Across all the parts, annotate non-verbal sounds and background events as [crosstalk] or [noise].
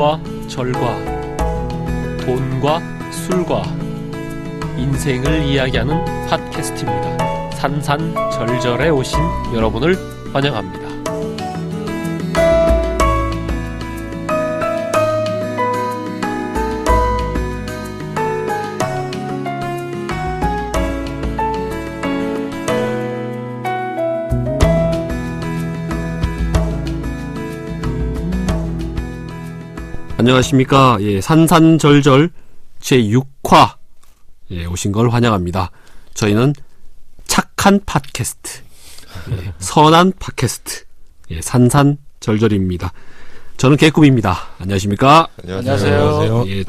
산과 절과 돈과 술과 인생을 이야기하는 팟캐스트입니다. 산산절절에 오신 여러분을 환영합니다. 안녕하십니까. 예, 산산절절 제6화 예, 오신 걸 환영합니다. 저희는 착한 팟캐스트, 예, 선한 팟캐스트, 예, 산산절절입니다. 저는 개꿈입니다. 안녕하십니까. 안녕하세요. 예,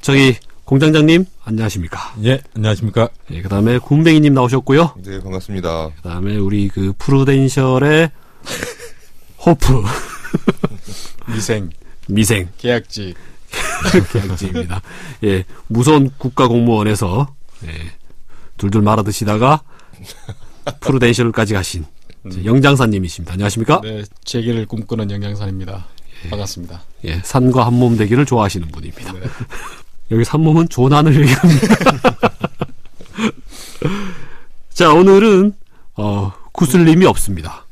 저기 공장장님 안녕하십니까. 예, 안녕하십니까. 예, 그다음에 군뱅이님 나오셨고요. 네, 반갑습니다. 그다음에 우리 그 프루덴셜의 호프 미생, 미생 계약직. [laughs] 계약직입니다. 예, 무서운 국가 공무원에서 예, 둘둘 말아 드시다가 프루덴셜까지 가신 이제 영장사님이십니다. 안녕하십니까? 네, 재기를 꿈꾸는 영양산입니다. 반갑습니다. 예, 산과 한 몸 되기를 좋아하시는 분입니다. 네. [laughs] 여기 산몸은 조난을 얘기합니다. [laughs] 자, 오늘은 어, 구슬림이 없습니다.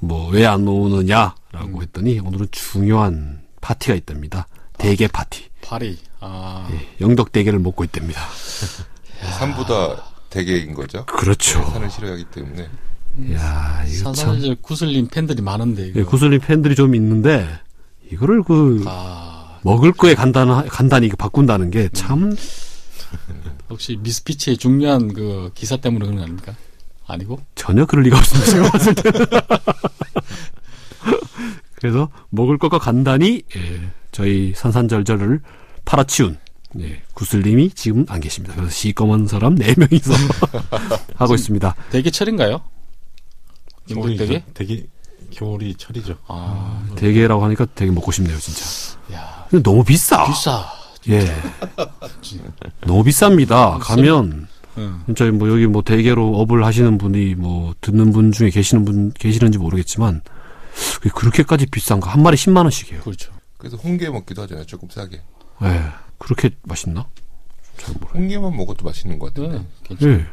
뭐 왜 안 오느냐 라고 했더니 오늘은 중요한 파티가 있답니다. 대게 파티. 파리. 아, 예, 영덕 대게를 먹고 있답니다. 산보다 대개인 거죠. 그렇죠. 산을 싫어하기 때문에. 야, 이거 참. 산산절 구슬님 팬들이 많은데 이거. 예, 구슬림 팬들이 좀 있는데 이거를 그 아, 먹을 거에 간단 간단히 그 바꾼다는 게 참 혹시 미스피치의 중요한 그 기사 때문에 그런 거 아닙니까? 아니고? 전혀 그럴 리가 없습니다. 제가 봤을 때는. [laughs] 그래서 먹을 것과 간단히 예, 저희 산산절절을 팔아치운 예, 구슬님이 지금 안 계십니다. 그래서 시꺼먼 사람 네 명이서 [laughs] 하고 있습니다. 대게 철인가요? 영덕 대게? 되게 겨울이 철이죠. 아, 대게라고 하니까 되게 먹고 싶네요, 진짜. 야, 근데 너무 비싸. 비싸. 예. 너무 비쌉니다. 가면 응. 저희 뭐 여기 뭐 대게로 업을 하시는 분이 뭐 듣는 분 중에 계시는 분 계시는지 모르겠지만 그게 그렇게까지 비싼가? 한 마리 10만 원씩이에요. 그렇죠. 그래서 홍게 먹기도 하잖아요. 조금 싸게. 예. 그렇게 맛있나? 잘 모르. 홍게만 먹어도 맛있는 것 같은데. 네, 괜찮아요. 예.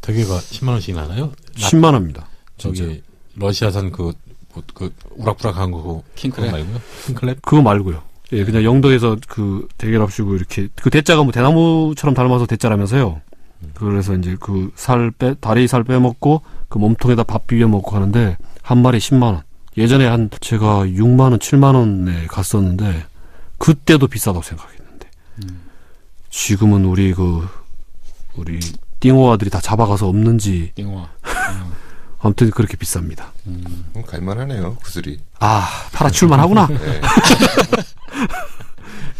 되게가 10만 원씩 나나요? 10만 원입니다. 진짜. 저기 러시아산 그, 뭐, 그 우락부락한 거 그거 킹크랩. 그거 말고요. 킹클랩? 그거 말고요. 예, 그냥 영도에서 그 대게랍시고 이렇게 그 대자가 뭐 대나무처럼 닮아서 대자라면서요. 그래서 이제 그 살 빼, 다리 살 빼먹고 그 몸통에다 밥 비벼 먹고 하는데 한 마리 10만 원. 예전에 한 제가 6만 원, 7만 원에 갔었는데 그때도 비싸다고 생각했는데 지금은 우리 그 우리 띵호아들이 다 잡아가서 없는지 띵화. [laughs] 아무튼 그렇게 비쌉니다. 음. 음, 갈만하네요. 구슬이. 아 팔아출만 하구나. [laughs]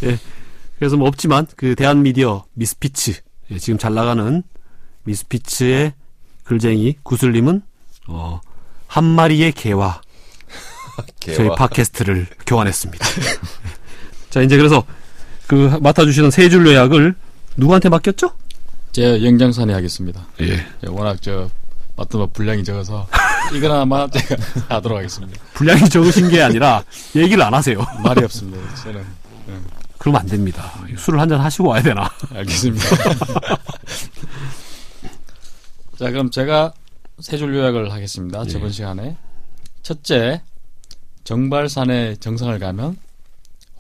네. [laughs] 그래서 뭐 없지만 그 대한 미디어 미스피츠 예, 지금 잘 나가는 미스피츠의 글쟁이 구슬님은 어, 한 마리의 개와 저희 팟캐스트를 교환했습니다. [laughs] 자 이제 그래서 그 맡아주시는 세줄 요약을 누구한테 맡겼죠? 제 영장산이 하겠습니다. 예. 예, 워낙 저 맡은 바 분량이 적어서 이거나마 [laughs] 제가 하도록 하겠습니다. 분량이 적으신 게 아니라 얘기를 안 하세요. 말이 없습니다. 저는 그러면 안 됩니다. 술을 한 잔 하시고 와야 되나? 알겠습니다. [laughs] 자, 그럼 제가 세 줄 요약을 하겠습니다. 예. 저번 시간에 첫째, 정발산의 정상을 가면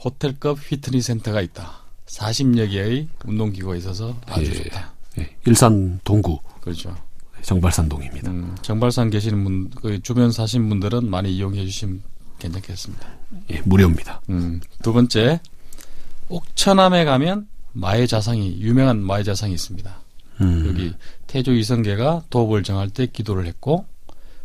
호텔급 휘트니 센터가 있다. 40여 개의 운동기구가 있어서 아주 예. 좋다. 예, 일산 동구 그렇죠. 정발산 동입니다. 음, 정발산 계시는 분, 그 주변 사신 분들은 많이 이용해 주시면 괜찮겠습니다. 예, 무료입니다. 음, 두 번째, 옥천암에 가면 마의 자상이, 유명한 마의 자상이 있습니다. 음, 여기 태조 이성계가 도읍을 정할 때 기도를 했고,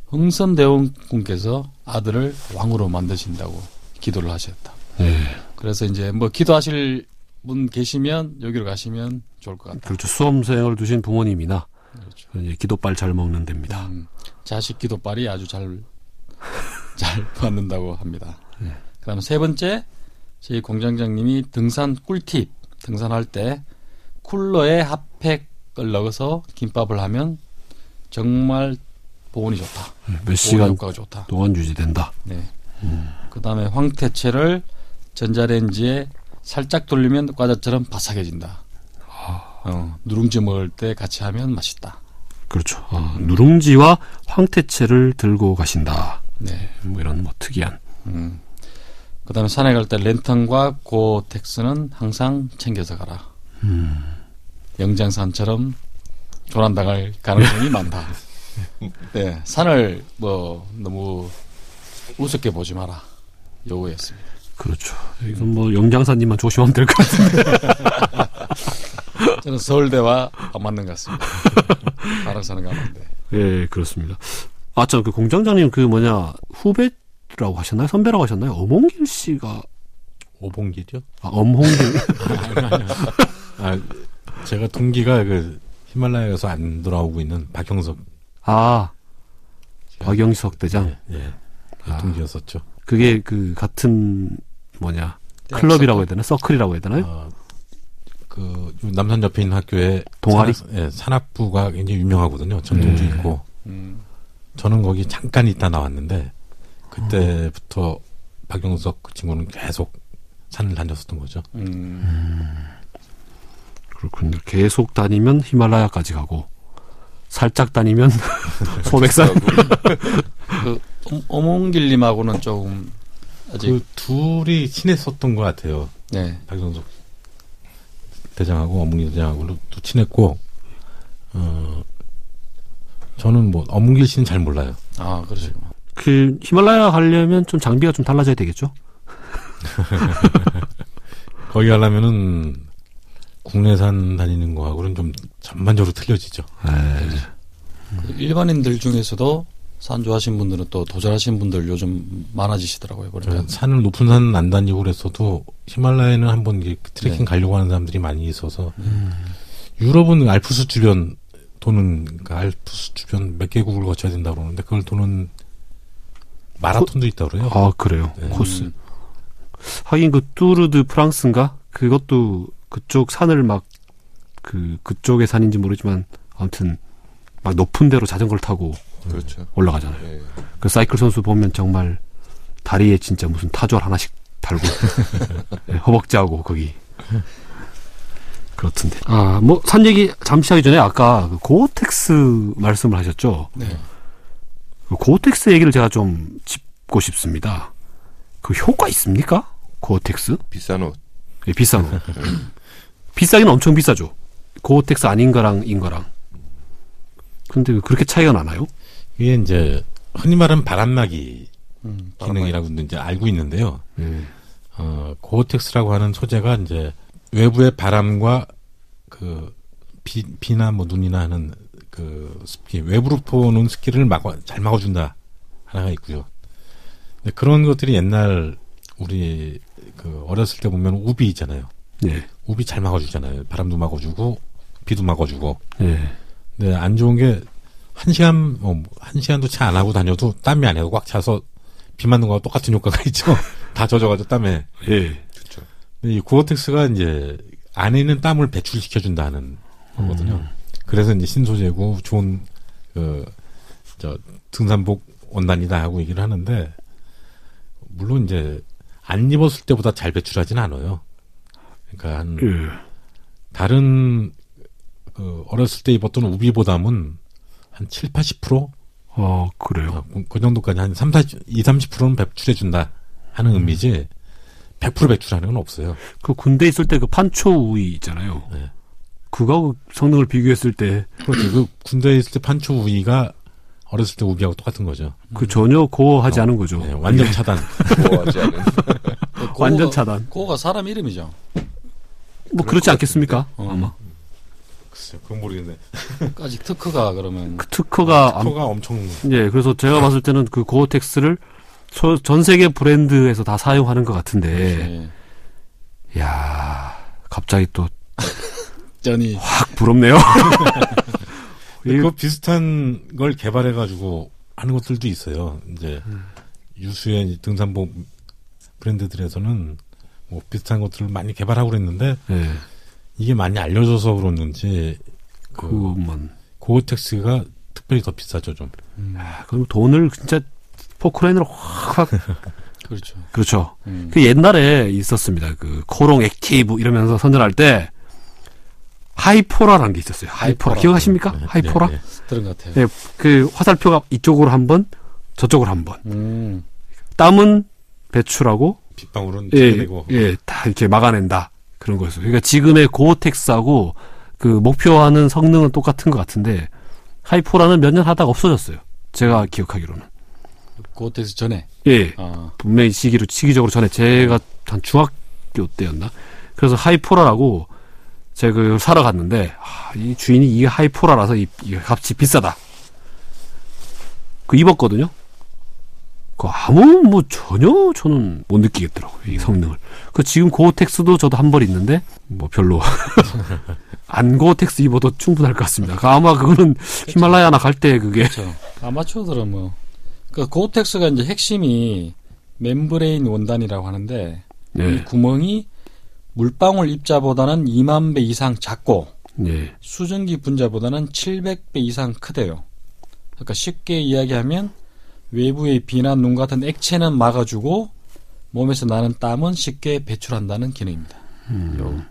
흥선대원군께서 아들을 왕으로 만드신다고 기도를 하셨다. 예, 그래서 이제 뭐 기도하실 분 계시면 여기로 가시면 좋을 것 같다. 그렇죠. 수험생을 두신 부모님이나 그렇죠. 이제 기도빨 잘 먹는 데입니다. 음, 자식 기도빨이 아주 잘, [laughs] 잘 받는다고 합니다. 그 다음 세 번째, 저희 공장장님이 등산 꿀팁, 등산할 때 쿨러에 핫팩을 넣어서 김밥을 하면 정말 보온이 좋다. 몇 보온 시간 효과가 좋다. 동안 유지된다. 네. 그 다음에 황태채를 전자레인지에 살짝 돌리면 과자처럼 바삭해진다. 아. 어, 누룽지 먹을 때 같이 하면 맛있다. 그렇죠. 아, 누룽지와 황태채를 들고 가신다. 네. 뭐 이런 뭐 특이한. 음. 그다음에 산에 갈 때 랜턴과 고텍스는 항상 챙겨서 가라. 음. 영장산처럼 조난당할 가능성이 [laughs] 많다. [laughs] 네, 산을 뭐 너무 우습게 보지 마라. 요거였습니다. 그렇죠. 이건 뭐 영장사님만 조심하면 될 것 같아요. [laughs] 저는 서울대와 안 맞는 것 같습니다. [laughs] 가락산은 가는데. 예, 그렇습니다. 아, 저그 공장장님 그 뭐냐 후배라고 하셨나요? 선배라고 하셨나요? 엄홍길 씨가 오봉길이요? 아, 엄홍길 아, 제가 동기가 그 히말라야에서 안 돌아오고 있는 박형석 아 박영석 대장 예, 예. 그 아. 그게 그 같은 뭐냐 클럽이라고 해야 되나 서클이라고 해야 되나요? 어, 그 남산 옆에 있는 학교에 동아리? 산악, 예, 산악부가 굉장히 유명하거든요. 전통도 네. 있고 음, 저는 거기 잠깐 있다 나왔는데 그때부터 박영석 그 친구는 계속 산을 다녔었던 거죠. 음, 그렇군요. 계속 다니면 히말라야까지 가고 살짝 다니면 [laughs] 소백산. 그 어- 어몽길님하고는 조금 아직 그 둘이 친했었던 것 같아요. 네. 박영석 대장하고 어문기 대장하고도 또 친했고 어 저는 뭐 어문길 씨는 잘 몰라요. 아 그러시구나. 그 히말라야 가려면 좀 장비가 좀 달라져야 되겠죠? [laughs] 거기 가려면은 국내산 다니는 거하고는 좀 전반적으로 틀려지죠. 그 일반인들 중에서도 산 좋아하시는 분들은 또 도전하시는 분들 요즘 많아지시더라고요. 그러니까 산을 높은 산은 안 다니고 그랬어도 히말라야는 한번 이렇게 트레킹 네. 가려고 하는 사람들이 많이 있어서 유럽은 알프스 주변 도는 그러니까 알프스 주변 몇 개국을 거쳐야 된다고 그러는데 그걸 도는 마라톤도 있다고 그래요. 아 그래요. 네. 코스. 음, 하긴 그 뚜르드 프랑스인가 그것도 그쪽 산을 막 그 그쪽의 산인지 모르지만 아무튼 막 높은 데로 자전거를 타고 그렇죠. 올라가잖아요. 예. 그 사이클 선수 보면 정말 다리에 진짜 무슨 타조알 하나씩 달고 네, [laughs] 허벅지하고 거기 그렇던데. 아 뭐 산 얘기 잠시 하기 전에 아까 그 고어텍스 말씀을 하셨죠. 네. 그 고어텍스 얘기를 제가 좀 짚고 싶습니다. 그 효과 있습니까? 고어텍스? 비싼 옷. 예, 비싼 거. 비싸긴 엄청 비싸죠. 고어텍스 아닌 거랑 인 거랑. 근데 왜 그렇게 차이가 나나요? 이게 이제 흔히 말하는 바람막이 음, 기능이라고도 이제 알고 있는데요. 예. 어, 고어텍스라고 하는 소재가 이제 외부의 바람과 그 비, 비나 뭐 눈이나 하는 그 습기, 외부로 보는 습기를 막아, 잘 막아준다. 하나가 있고요. 근데 그런 것들이 옛날 우리 그 어렸을 때 보면 우비 있잖아요. 예. 우비 잘 막아주잖아요. 바람도 막아주고, 비도 막아주고. 예. 근데 안 좋은 게, 한 시간, 뭐, 한 시간도 차 안 하고 다녀도 땀이 안 해도 꽉 차서 비 맞는 거와 똑같은 효과가 [laughs] 있죠. 다 젖어가지고 땀에. 예. 그렇죠. 근데 이 고어텍스가 이제 안에 있는 땀을 배출시켜준다는 거거든요. 그래서 이제 신소재고 좋은 그저 등산복 원단이다 하고 얘기를 하는데 물론 이제 안 입었을 때보다 잘 배출하진 않아요. 그러니까 한 예. 다른 그 어렸을 때 입었던 우비보다는 한 7, 80%? 어, 그래요. 어, 그- 그 정도까지 한 3, 40, 2, 30%는 배출해준다 하는 의미지 100% 배출하는 건 없어요. 그 군대 있을 때 그 판초 우위 있잖아요. 네. 그거하고 성능을 비교했을 때그 그렇죠. 그 군대에 있을 때 판초 우위가 어렸을 때 우비하고 똑같은 거죠. 그 전혀 고어하지 않은 거죠. 네, 완전 차단. 좋아하지 않은. 그 [laughs] 고가- 완전 차단. 고가 사람 이름이죠. 뭐 그렇지 않겠습니까? 어. 아마. 글쎄요, 그건 모르겠네. [laughs] 아직 특허가 그러면 그 특허가 안- 코가 엄청 예, 그래서 제가 봤을 때는 그 고어텍스를 소- 전 세계 브랜드에서 다 사용하는 것 같은데, 예. 야 갑자기 또 [laughs] 확 전이 부럽네요. [laughs] 이- 그 비슷한 걸 개발해 가지고 하는 것들도 있어요. 이제 유수의 이제 등산복 브랜드들에서는 뭐 비슷한 것들을 많이 개발하고 그랬는데 예, 이게 많이 알려져서 그러는지 그 그것만. 고어텍스가 특별히 더 비싸죠 좀. 아, 그럼 돈을 진짜 포크라인으로 확, 확 [laughs] 그렇죠. 그렇죠. 음. 그 옛날에 있었습니다. 그 코오롱 액티브 이러면서 선전할 때 하이포라라는 게 있었어요. 하이포라. 하이포라. 기억하십니까? 네, 하이포라? 네, 네. 들은 것 같아요. 예, 그 화살표가 이쪽으로 한 번, 저쪽으로 한 번. 음. 땀은 배출하고 빗방울은 예, 튀어내고 예, 다 이렇게 막아낸다. 그런 거였어요. 그러니까 지금의 고어텍스하고 그 목표하는 성능은 똑같은 것 같은데 하이포라는 몇 년 하다가 없어졌어요. 제가 기억하기로는. 고텍스 전에. 예, 아. 분명히 시기로 시기적으로 전에 제가 한 중학교 때였나. 그래서 하이포라라고 제가 그 사러 갔는데 아, 이 주인이 이게 하이포라라서 이, 이 값이 비싸다. 그 입었거든요. 그 아무 뭐 전혀 저는 못 느끼겠더라고요 이 성능을. 그 지금 고텍스도 저도 한 벌 있는데 뭐 별로 [laughs] 안 고텍스 입어도 충분할 것 같습니다. 그 아마 그거는 히말라야나 갈 때 그게 그렇죠. 아마추어들은 뭐. 그 고텍스가 이제 핵심이 membrane 원단이라고 하는데 이 네, 구멍이 물방울 입자보다는 2만 배 이상 작고 네, 수증기 분자보다는 700배 이상 크대요. 그러니까 쉽게 이야기하면 외부의 비나 눈 같은 액체는 막아주고 몸에서 나는 땀은 쉽게 배출한다는 기능입니다. 요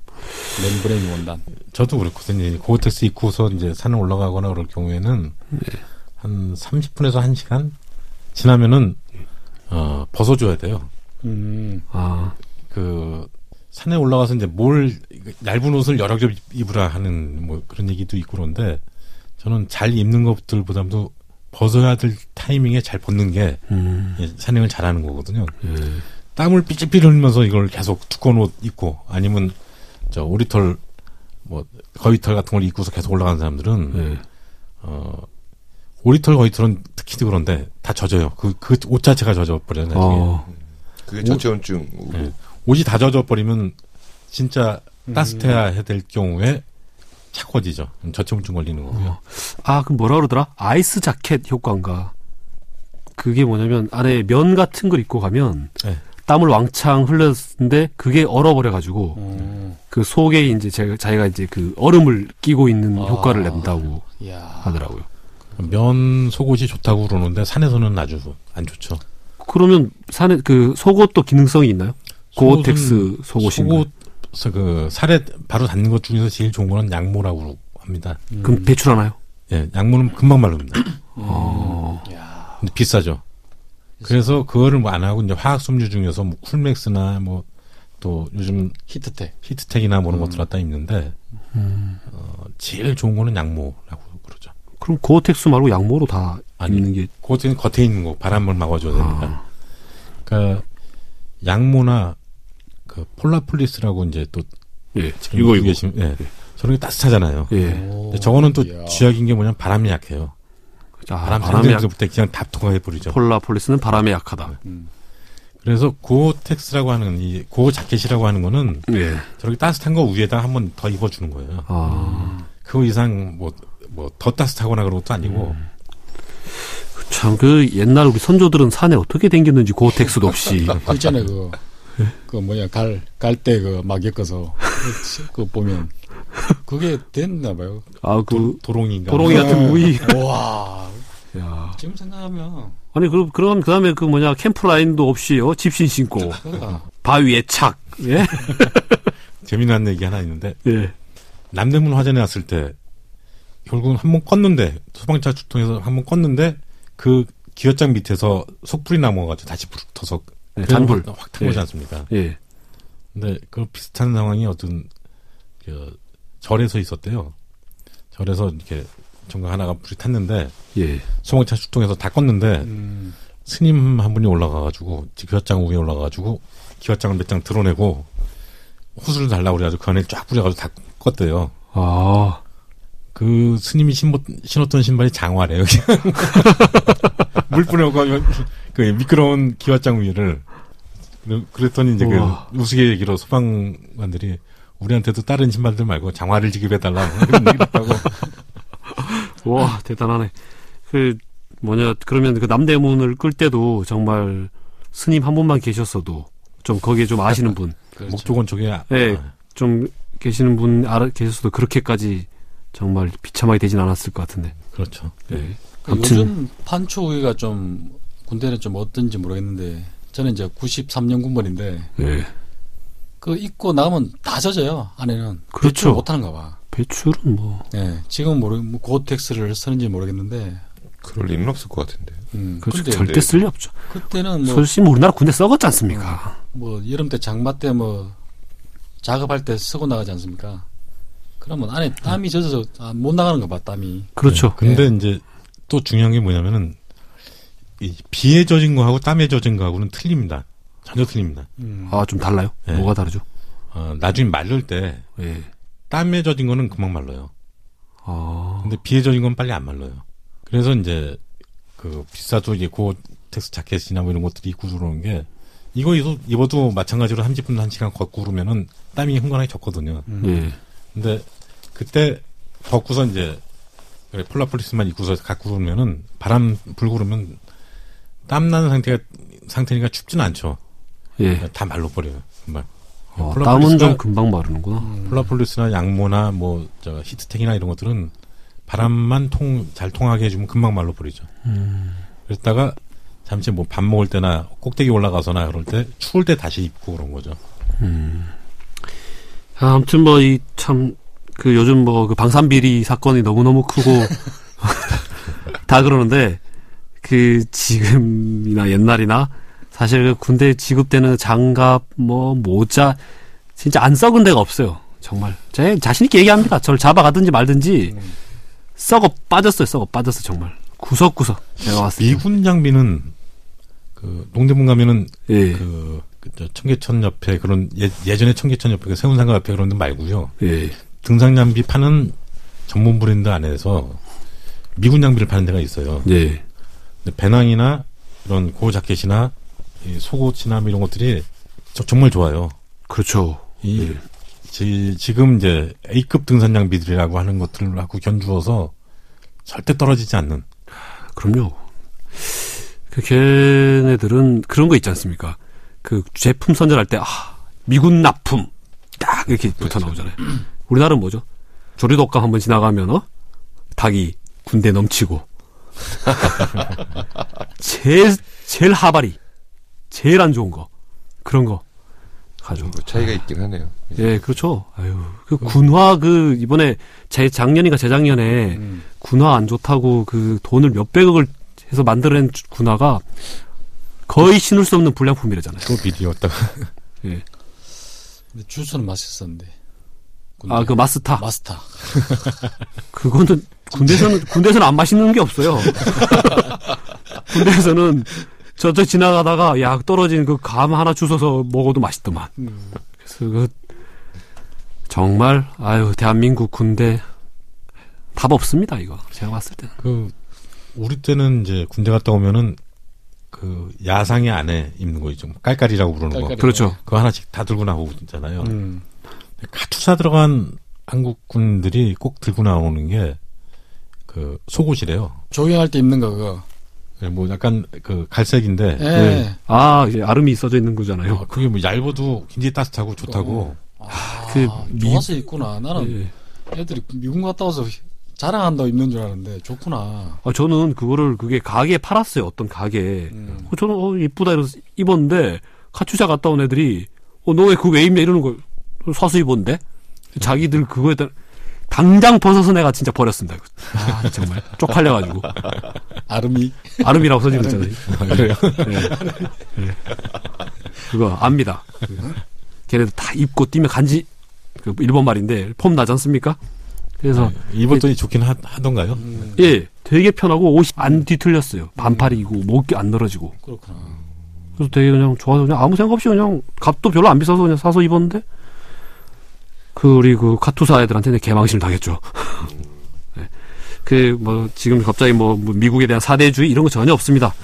멤브레인 원단. 저도 그렇거든요. 고어텍스 입고서 이제 산을 올라가거나 그럴 경우에는 한 30분에서 1시간 지나면은 어, 벗어줘야 돼요. 음, 아, 그 산에 올라가서 이제 뭘 얇은 옷을 여러 겹 입으라 하는 뭐 그런 얘기도 있고 그런데 저는 잘 입는 것들보다도 벗어야 될 타이밍에 잘 벗는 게 음, 예, 산행을 잘하는 거거든요. 예. 땀을 삐질삐질 흘리면서 이걸 계속 두꺼운 옷 입고 아니면 저 오리털 뭐 거위털 같은 걸 입고서 계속 올라가는 사람들은 예. 어 오리털 거위털은 특히 그런데 다 젖어요. 그 그 옷 자체가 젖어 버려요. 나중에 어, 그게 저체온증. 예. 옷이 다 젖어 버리면 진짜 음. 따뜻해야 해야 될 경우에 차가워지죠. 저체온증 걸리는 거고요. 아, 그 뭐라 그러더라? 아이스 자켓 효과인가? 그게 뭐냐면 안에 면 같은 걸 입고 가면 네. 땀을 왕창 흘렸는데 그게 얼어버려 가지고 음, 그 속에 이제 제가 자기가 이제 그 얼음을 끼고 있는 아. 효과를 낸다고 이야. 하더라고요. 면 속옷이 좋다고 그러는데 산에서는 아주 안 좋죠. 그러면 산에 그 속옷도 기능성이 있나요? 고어텍스 속옷인가? 속옷 그 살에 바로 닿는 것 중에서 제일 좋은 거는 양모라고 합니다. 음. 그럼 배출하나요? 예, 양모는 금방 마릅니다. 어, 야. 근데 비싸죠. 그래서 그거를 뭐 안 하고 이제 화학 섬유 중에서 뭐 쿨맥스나 뭐 또 요즘 히트텍. 히트텍이나 뭐 이런 음. 것들 갖다 입는데 어, 제일 좋은 거는 양모라고 그러죠. 그럼 고어텍스 말고 양모로 다 아니. 입는 게 그것은 겉에 있는 거 바람을 막아줘야 되니까. 아, 그러니까 양모나 그 폴라폴리스라고 이제 또 예, 지금 이거 이거 계신 예. 저런 게 따뜻하잖아요. 예, 근데 저거는 또 야. 쥐약인 게 뭐냐면 바람이 약해요. 아, 바람 바람에 약, 상대부터 그냥 답통하게 버리죠. 폴라폴리스는 바람에 약하다. 음. 그래서 고텍스라고 하는 이 고 자켓이라고 하는 거는 예, 저렇게 따뜻한 거 위에다 한 번 더 입어주는 거예요. 아. 그 이상 뭐 뭐 더 따뜻하거나 그런 것도 아니고 참그 옛날 우리 선조들은 산에 어떻게 댕겼는지 고텍스도 없이 그 있잖아요, 그, 그 뭐냐, 갈, 갈 때 그 막 엮어서, 그 보면, 그게 됐나 봐요. 아그 도롱인가? 도롱이 같은 무이 [laughs] 와, 야. 지금 생각하면, 아니 그럼 그럼 그다음에 그 뭐냐 캠프 라인도 없이 어 집신 신고. 그러니까, 바위에 착. 예? [laughs] 재미난 얘기 하나 있는데. 예. 남대문 화전에 왔을 때 결국은 한 번 껐는데 소방차 출동해서 한 번 껐는데 그 기어장 밑에서 속불이 남아가지고 다시 불 붙어서 네, 잔불. 확탄 거지 않습니까? 예. 근데 그 비슷한 상황이 어떤 그 절에서 있었대요. 절에서 이렇게 정강 하나가 불이 탔는데 예. 소방차 출동해서 다 껐는데 음, 스님 한 분이 올라가가지고 기와장 위에 올라가가지고 기와장을 몇 장 드러내고 호수를 달라고 그래가지고 그 안에 쫙 뿌려가지고 다 껐대요. 아. 그 스님이 신었, 신었던 신발이 장화래요. [laughs] 물 뿌려가지고 그 미끄러운 기와장 위를 그랬더니 이제 우와. 그 우스갯얘기로 소방관들이 우리한테도 다른 신발들 말고 장화를 지급해달라 그런 얘기를 했다고. [laughs] 와 대단하네. 그 뭐냐 그러면 그 남대문을 끌 때도 정말 스님 한 분만 계셨어도 좀 거기에 좀 아시는 분, 그렇죠. [laughs] 목조건 쪽에 아- 네. 좀 계시는 분 알아 계셨어도 그렇게까지 정말 비참하게 되진 않았을 것 같은데. 그렇죠. 예. 그 아무튼- 요즘 판초 우위가 좀 군대는 좀 어떤지 모르겠는데 저는 이제 93년 군번인데 예. 그 입고 나가면 다 젖어요. 안에는 그렇죠. 배출을 못하는가 봐. 배출은 뭐 예, 지금 모르 뭐 고텍스를 쓰는지 모르겠는데. 그럴 리는 없을 것 같은데. 음, 그렇죠. 근데 절대 쓸리 없죠. 그때는 뭐, 솔직히 뭐 우리나라 군대 썩었지 않습니까? 뭐 여름 때 장마 때 뭐 작업할 때 쓰고 나가지 않습니까? 그러면 안에 땀이 젖어서 아, 못 나가는 거 봐, 땀이. 그렇죠. 네. 근데 이제 또 중요한 게 뭐냐면은 이 비에 젖은 거하고 땀에 젖은 거하고는 틀립니다. 전혀 틀립니다. 음. 아 좀 달라요? 예. 뭐가 다르죠? 어, 나중에 말릴 때 예. 땀에 젖은 거는 금방 말라요. 아 근데 비에 젖은 건 빨리 안 말라요. 그래서 이제 그 비싸도 이제 고텍스 자켓이나 뭐 이런 것들이 입고 들어오는 게 이거 입어도, 입어도 마찬가지로 30분 1시간 걷고 그러면은 땀이 흥건하게 젖거든요. 음. 예. 근데 그때 벗고서 이제 폴라폴리스만 입고서 갖고 그러면은 바람 불고 그러면 땀 나는 상태가 상태니까 춥지는 않죠. 예. 다 말라버려요. 정말. 어, 땀은 좀 금방 마르는구나. 음. 폴라폴리스나 양모나 뭐 저 히트텍이나 이런 것들은 바람만 통 잘 통하게 해주면 금방 말라버리죠. 음. 그랬다가 잠시 뭐 밥 먹을 때나 꼭대기 올라가서나 그럴 때 추울 때 다시 입고 그런 거죠. 아, 아무튼 뭐 이 참 그 요즘 뭐 그 방산 비리 사건이 너무 너무 크고 [laughs] 다 그러는데 그 지금이나 옛날이나 사실 그 군대 지급되는 장갑 뭐 모자 진짜 안 썩은 데가 없어요. 정말 제 자신 있게 얘기합니다. 저를 잡아가든지 말든지 음. 썩어 빠졌어요. 썩어 빠졌어 정말 구석구석 제가 봤을 때. 미군 장비는 그 농대문 가면은 예, 그, 청계천 옆에 그런 예, 예전에 청계천 옆에 그 세운상가 옆에 그런 데 말고요. 예, 등산 장비 파는 전문 브랜드 안에서 미군 장비를 파는 데가 있어요. 예, 배낭이나 이런 고 자켓이나 이 속옷이나 뭐 이런 것들이 저- 정말 좋아요. 그렇죠. 이 예. 지, 지금 이제 A급 등산 장비들이라고 하는 것들하고 견주어서 절대 떨어지지 않는 그럼요. 그 걔네들은 그런 거 있지 않습니까? 그 제품 선전할 때 아, 미군 납품 딱 이렇게 붙어 나오잖아요. 우리나라는 뭐죠? 조리독감 한번 지나가면 어 닭이 군대 넘치고 [laughs] 제일 제일 하바리 제일 안 좋은 거 그런 거 가지고 뭐 차이가 있긴 하네요. 예 그렇죠. 아유 그 군화 그 이번에 재 작년인가 재작년에 음. 군화 안 좋다고 그 돈을 몇 백억을 해서 만들어낸 주- 군화가 거의 신을 수 없는 불량품이라잖아요. 또 비디오였다가 [laughs] 예. 근데 주스는 맛있었는데. 군대. 아, 그 마스타. 마스타. [laughs] 그거는 군대에서는 군대에서는 안 맛있는 게 없어요. [laughs] 군대에서는 저저 지나가다가 약 떨어진 그 감 하나 주워서 먹어도 맛있더만. 음. 그래서 그 정말 아유 대한민국 군대 답 없습니다 이거 제가 봤을 때는. 그 우리 때는 이제 군대 갔다 오면은 그 야상의 안에 입는 거 있죠. 깔깔이라고 부르는 거. 깔깔이. 그렇죠. 그거 하나씩 다 들고 나오잖아요. 음. 카투사 들어간 한국군들이 꼭 들고 나오는 게 그 속옷이래요. 조경할 때 입는 거 그거. 예, 뭐 약간 그 갈색인데 예. 네. 아 이제 아름이 써져 있는 거잖아요. 어, 그게 뭐 얇아도 굉장히 따뜻하고 좋다고. 아, 그 미- 좋아서 입구나. 나는 예. 애들이 미군 갔다 와서 자랑한다고 입는 줄 알았는데 좋구나. 아, 저는 그거를 그게 가게에 팔았어요. 어떤 가게에. 음. 어, 저는 어 이쁘다 이래서 입었는데 카투샤 갔다 온 애들이 어 너 왜 그거 왜 입냐 이러는 거 사서 입었는데 자기들 그거에 따라 당장 벗어서 내가 진짜 버렸습니다. 이거. 아 정말 쪽팔려가지고 [laughs] 아름이 아름이라고 써지고 있잖아요. 그래요? 예. 예. 그거 압니다. 그, 걔네들 다 입고 뛰면 간지 그 일본 말인데 폼 나지 않습니까? 그래서 입었더니 좋긴 하, 하던가요? 음. 예 되게 편하고 옷이 안 뒤틀렸어요. 반팔이고 목이 안 늘어지고. 그렇구나. 그래서 되게 그냥 좋아서 그냥 아무 생각 없이 그냥 값도 별로 안 비싸서 그냥 사서 입었는데 그 우리 그 카투사 애들한테는 개망신을 당했죠. [laughs] 그뭐 지금 갑자기 뭐, 뭐 미국에 대한 사대주의 이런 거 전혀 없습니다.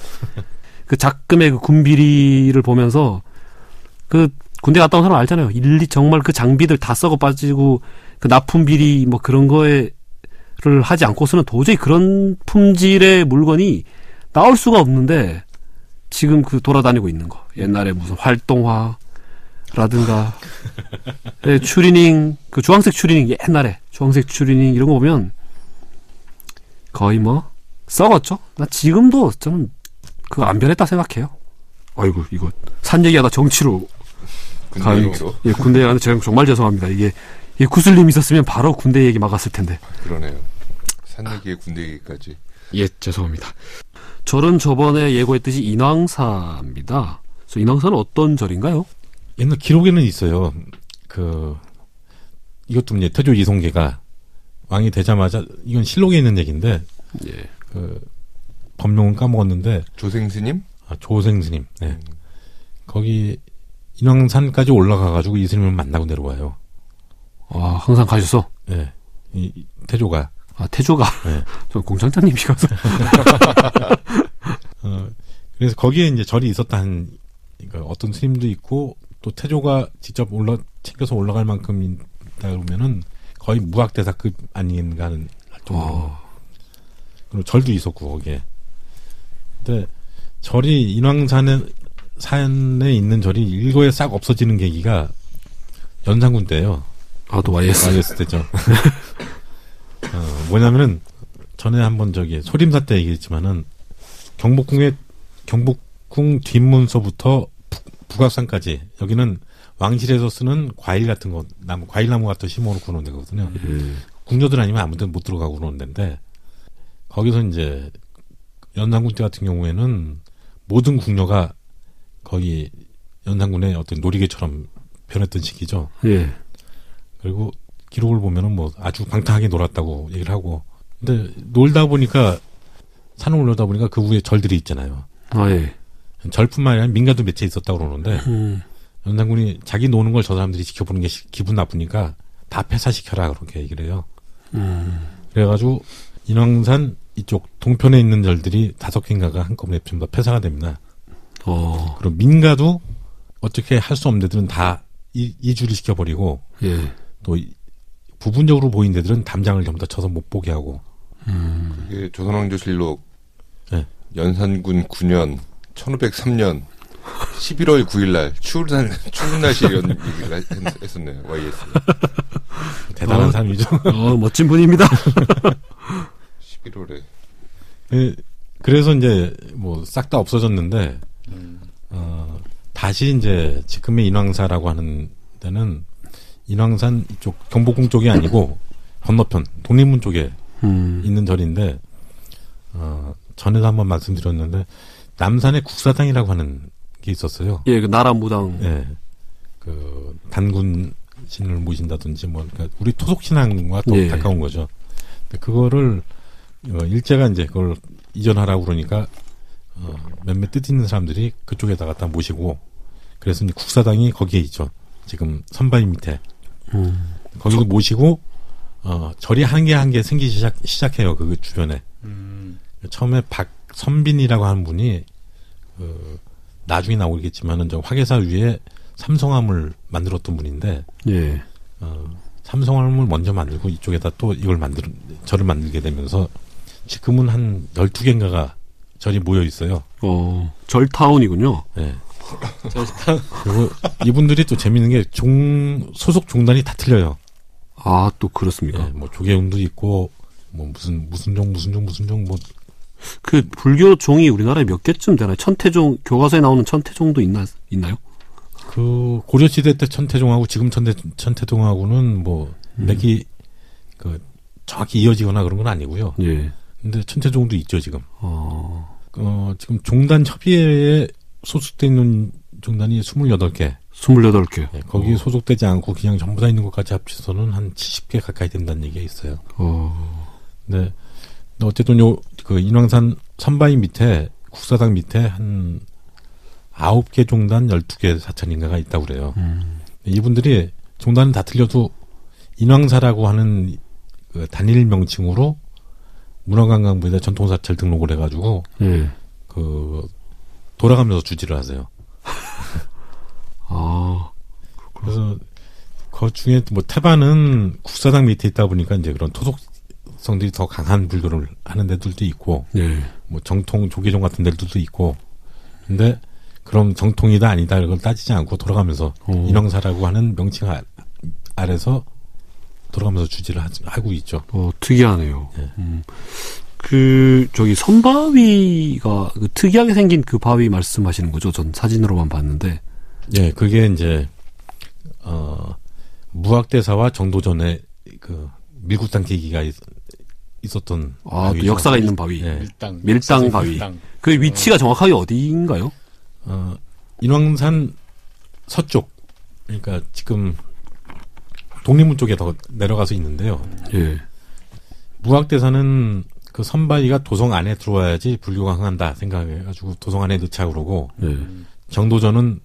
그 작금의 그 군비리를 보면서 그 군대 갔다 온 사람 알잖아요. 일리 정말 그 장비들 다 썩어 빠지고 그 납품 비리 뭐 그런 거에를 하지 않고서는 도저히 그런 품질의 물건이 나올 수가 없는데 지금 그 돌아다니고 있는 거. 옛날에 무슨 활동화 라든가 네, 추리닝 그 주황색 추리닝 옛날에 주황색 추리닝 이런 거 보면 거의 뭐 썩었죠. 나 지금도 저는 그거 안 변했다 생각해요. 아이고 이거 산 얘기하다 정치로 군대 가- 얘기로 예, 군대 가는 제가 정말 죄송합니다. 이게 이 구슬님 있었으면 바로 군대 얘기 막았을 텐데. 그러네요. 산 얘기에 군대 얘기까지. 예, 죄송합니다. 절은 저번에 예고했듯이 인왕사입니다. 그래서 인왕사는 어떤 절인가요? 옛날 기록에는 있어요. 그 이것도 이제 태조 이송계가 왕이 되자마자 이건 실록에 있는 얘기인데 예. 그 법명은 까먹었는데 조생 스님? 아, 조생 스님. 네. 거기 인왕산까지 올라가 가지고 이 스님을 만나고 내려와요. 아, 항상 가셔서 예. 이, 이 태조가 아, 태조가 네. [laughs] 저 공장장님이셔서 [laughs] 어, 그래서 거기에 이제 절이 있었다는 그러니까 어떤 스님도 있고 또 태조가 직접 올라 챙겨서 올라갈 만큼 있다 그러면은 거의 무학대사급 아닌가 하는 어, 그리고 절도 있었고 거기에. 근데 절이 인왕산에 산에 있는 절이 일거에 싹 없어지는 계기가 연산군 때예요. 아, 또 YS. YS 때죠. 어, 뭐냐면은 전에 한번 저기 소림사 때 얘기했지만은 경복궁의 경복궁 뒷문서부터 북- 북악산까지 여기는 왕실에서 쓰는 과일 같은 거 나무 과일 나무 같은 거 심어놓고 노는 데거든요. 예. 궁녀들 아니면 아무데나 못 들어가고 그러는 데인데 거기서 이제 연산군 때 같은 경우에는 모든 궁녀가 거기 연산군의 어떤 놀이개처럼 변했던 시기죠. 예. 그리고 기록을 보면은 뭐 아주 방탕하게 놀았다고 얘기를 하고 근데 놀다 보니까 산을 올라다 보니까 그 위에 절들이 있잖아요. 아, 예. 절뿐만 아니라 민가도 몇 채 있었다고 그러는데 음. 연산군이 자기 노는 걸 저 사람들이 지켜보는 게 시- 기분 나쁘니까 다 폐사시켜라 그렇게 얘기를 해요. 음. 그래가지고 인왕산 이쪽 동편에 있는 절들이 다섯 개인가가 한꺼번에 전부 다 폐사가 됩니다. 어, 그리고 민가도 어떻게 할 수 없는 데들은 다 이, 이주를 시켜버리고 예. 또 이- 부분적으로 보인 데들은 담장을 전부 다 쳐서 못 보게 하고 이게 조선왕조실록 네. 연산군 9년 1503년 11월 9일 날 추운 날 추운 날씨 이런 얘기를 했- 했었네요. YS [laughs] 대단한 어. 사람이죠. 어, 멋진 분입니다. [laughs] 11월에 예, 그래서 이제 뭐 싹 다 없어졌는데 어, 다시 이제 지금의 인왕사라고 하는 데는 인왕산 이쪽 경복궁 쪽이 아니고 [laughs] 건너편 독립문 쪽에 음. 있는 절인데 어, 전에도 한번 말씀드렸는데 남산의 국사당이라고 하는 게 있었어요. 예, 그 나라 무당. 예. 그 단군 신을 모신다든지 뭐 그러니까 우리 토속 신앙과 더 예. 가까운 거죠. 근데 그거를 어, 일제가 이제 그걸 이전하라고 그러니까 어, 몇몇 뜻 있는 사람들이 그쪽에다 갖다 모시고 그래서 이제 국사당이 거기에 있죠. 지금 선바위 밑에 음. 거기도 모시고 어, 절이 한 개 한 개 생기기 시작 시작해요. 그 주변에 처음에 박선빈이라고 하는 분이 그 나중에 나오겠지만은 저 화계사 위에 삼성함을 만들었던 분인데 예. 어, 삼성함을 먼저 만들고 이쪽에다 또 이걸 만들 절을 만들게 되면서 지금은 한 12개인가가 절이 모여 있어요. 어, 절타운이군요. 예. 그리고 이분들이 또 재밌는 게 종, 소속 종단이 다 틀려요. 아, 또 그렇습니까? 예, 뭐 조계운도 있고 뭐 무슨 무슨 종 무슨 종 무슨 종 뭐 그 불교 종이 우리나라에 몇 개쯤 되나요? 천태종 교과서에 나오는 천태종도 있나 있나요? 그 고려 시대 때 천태종하고 지금 천태 천태종하고는 뭐 음. 맥이 그 정확히 이어지거나 그런 건 아니고요. 예. 근데 천태종도 있죠 지금. 어, 어 지금 종단 협의회에 소속돼 있는 종단이 28개. 28개. 예, 거기 소속되지 않고 그냥 전부 다 있는 것까지 합쳐서는 한 70개 가까이 된다는 얘기가 있어요. 어, 네. 어쨌든 요, 그 인왕산 선바위 밑에, 국사당 밑에 한 아홉 개 종단, 열두 개 사천인가가 있다고 그래요. 음. 이분들이 종단은 다 틀려도 인왕사라고 하는 그 단일 명칭으로 문화관광부에다 전통사찰 등록을 해가지고 예. 그 돌아가면서 주지를 하세요. [laughs] 아, 그래서 그 중에 뭐 태반은 국사당 밑에 있다 보니까 이제 그런 토속성들이 더 강한 불교를 하는 데들도 있고 예. 뭐 정통 조계종 같은 데들도 있고 근데 그럼 정통이다 아니다 이걸 따지지 않고 돌아가면서 어. 인왕사라고 하는 명칭 아, 아래서 돌아가면서 주지를 하, 고 있죠. 어, 특이하네요. 예. 음. 그 저기 선바위가 그 특이하게 생긴 그 바위 말씀하시는 거죠? 전 사진으로만 봤는데. 예, 그게 이제 어 무학대사와 정도전에 그 밀국당 계기가 있, 었던 아, 또 역사가 있는 바위. 예. 밀당 밀당 바위. 밀당. 그 위치가 정확하게 어디인가요? 어, 인왕산 서쪽. 그러니까 지금 독립문 쪽에 더 내려가서 있는데요. 예. 무학대사는 그 선바위가 도성 안에 들어와야지 불교가 흥한다 생각해가지고 도성 안에 넣자 그러고 예. 정도전은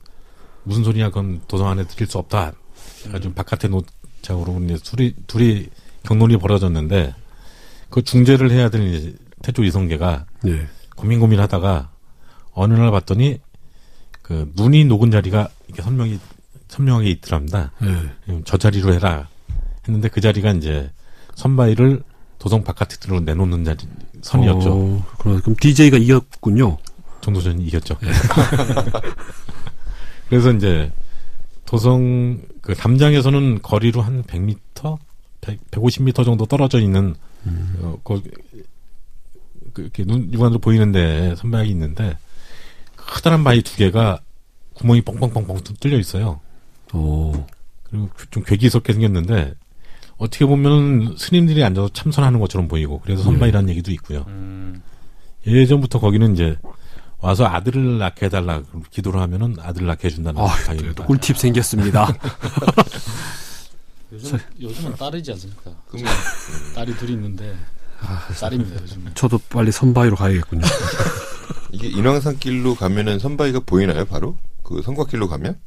무슨 소리냐 그건 도성 안에 들일 수 없다. 아주 바깥에 놓자 그러고 이제 둘이 둘이 경론이 벌어졌는데 그 중재를 해야 될 태조 이성계가 예. 고민 고민하다가 어느 날 봤더니 그 눈이 녹은 자리가 이렇게 선명히 선명하게 있더랍니다. 예. 음, 저 자리로 해라 했는데 그 자리가 이제 선바위를 도성 바깥으로 내놓는 자리 선이었죠. 어. 그럼 DJ가 이겼군요. 정도전이 이겼죠. [laughs] 그래서 이제 도성 그 담장에서는 거리로 한 100m, 100, 150m 정도 떨어져 있는 어, 거, 그, 이렇게 눈 육안으로 보이는데 선박이 있는데 커다란 바위 두 개가 구멍이 뻥뻥뻥뻥 뚫려 있어요. 오. 그리고 좀 괴기스럽게 생겼는데 어떻게 보면 스님들이 앉아서 참선하는 것처럼 보이고 그래서 선바이라는 얘기도 있고요. 음, 예전부터 거기는 이제 와서 아들을 낳게 해달라 기도를 하면은 아들을 낳게 해준다는 아. 또 꿀팁 생겼습니다. [laughs] 요즘 요즘은 딸이지 않습니까? [laughs] 딸이 둘이 있는데 딸입니다 요즘은. 저도 빨리 선바위로 가야겠군요. 이게 인왕산길로 가면은 선바위가 보이나요? 바로 그 성곽길로 가면?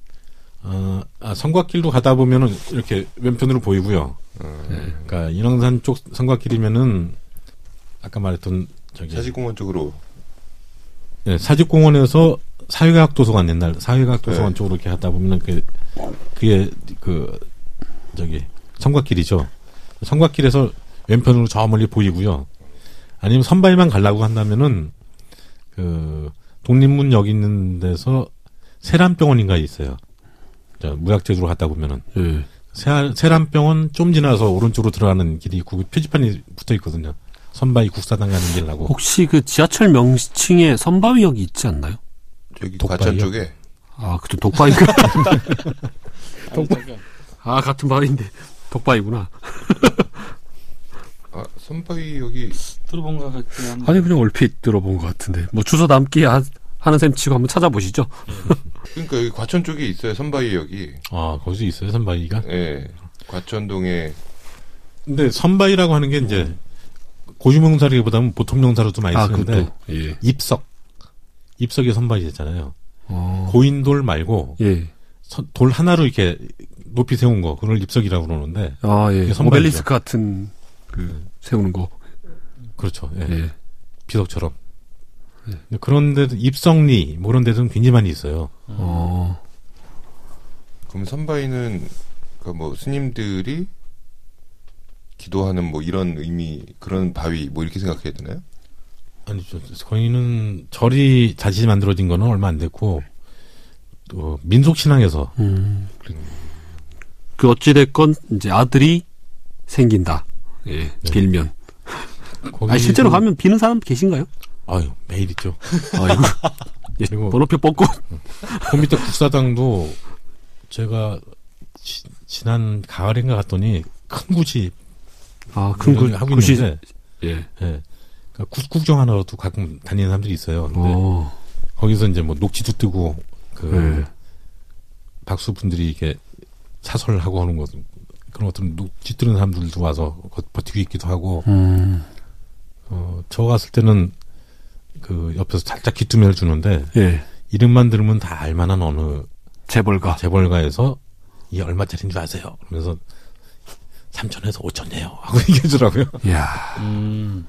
어, 아, 성곽길로 가다 보면은 이렇게 왼편으로 보이고요. 어, 그러니까 인왕산 쪽 성곽길이면은 아까 말했던 저기 사직공원 쪽으로 네, 사직공원에서 사회과학 도서관 옛날 사회과학 도서관 네. 쪽으로 이렇게 하다 보면은 그 그게 그 저기 성곽길이죠. 성곽길에서 왼편으로 저 멀리 보이고요. 아니면 선발만 가려고 한다면은 그 독립문역 있는 데서 세란병원인가 있어요. 저 무약 제주로 갔다 보면은 예. 세- 세란병원 좀 지나서 오른쪽으로 들어가는 길이 그 표지판이 붙어 있거든요. 선바위 국사당 가는 길하고 혹시 그 지하철 명칭에 선바위역이 있지 않나요? 저기? 과천 쪽에 아, 그쵸. 독바위가. 잠깐. 아, 같은 바위인데. 독바위구나. 아 선바위 여기 들어본 것 같긴 한데. 아니, 그냥 얼핏 들어본 것 같은데. 뭐, 주소 담기 하, 하는 셈 치고 한번 찾아보시죠. [laughs] 그러니까 여기 과천 쪽에 있어요 선바위 여기 아 거기서 있어요 선바위가. 예 과천동에 근데 선바위라고 하는 게 이제 고유명사라기보다는 보통 명사로도 많이 아, 쓰는데. 예. 입석 입석이 선바위잖아요. 어. 고인돌 말고 예. 선- 돌 하나로 이렇게 높이 세운 거 그걸 입석이라고 그러는데 아, 예. 오벨리스크 같은, 그, 세우는 거. 그렇죠. 예. 예. 비석처럼. 근데 그런 데도 입성리 뭐 그런 데는 굉장히 많이 있어요. 어. 그럼 선바위는 그뭐 스님들이 기도하는 뭐 이런 의미 그런 바위 뭐 이렇게 생각해야 되나요? 아니죠. 거기는 절이 다시 만들어진 거는 얼마 안 됐고 또 민속 신앙에서 음. 그 어찌 됐건, 이제 아들이 생긴다. 예. 빌면. 거기 아니, 실제로 가면 비는 사람 계신가요? 아유 매일 있죠. [laughs] 아이고. 예, 그리고 번호표 뽑고. 그 밑에 국사당도 제가 지, 지난 가을인가 갔더니 큰 굿이 아, 큰 그, 하고 굿이. 있는데 예. 예. 그러니까 굿 구경하러도 가끔 다니는 사람들이 있어요. 근데 어. 거기서 이제 뭐 녹취도 뜨고 그 네. 박수 분들이 이렇게 사설하고 하는 것 그런 것들 녹취 뜨는 사람들도 와서 거- 버티고 있기도 하고 음. 어, 저 갔을 때는 그 옆에서 살짝 귀뜸을 주는데 예. 이름만 들으면 다 알만한 어느 재벌가. 재벌가에서 이게 얼마짜리인 줄 아세요? 그러면서 3천에서 5천이에요 하고 [laughs] 얘기해 주더라고요. 이야. 음,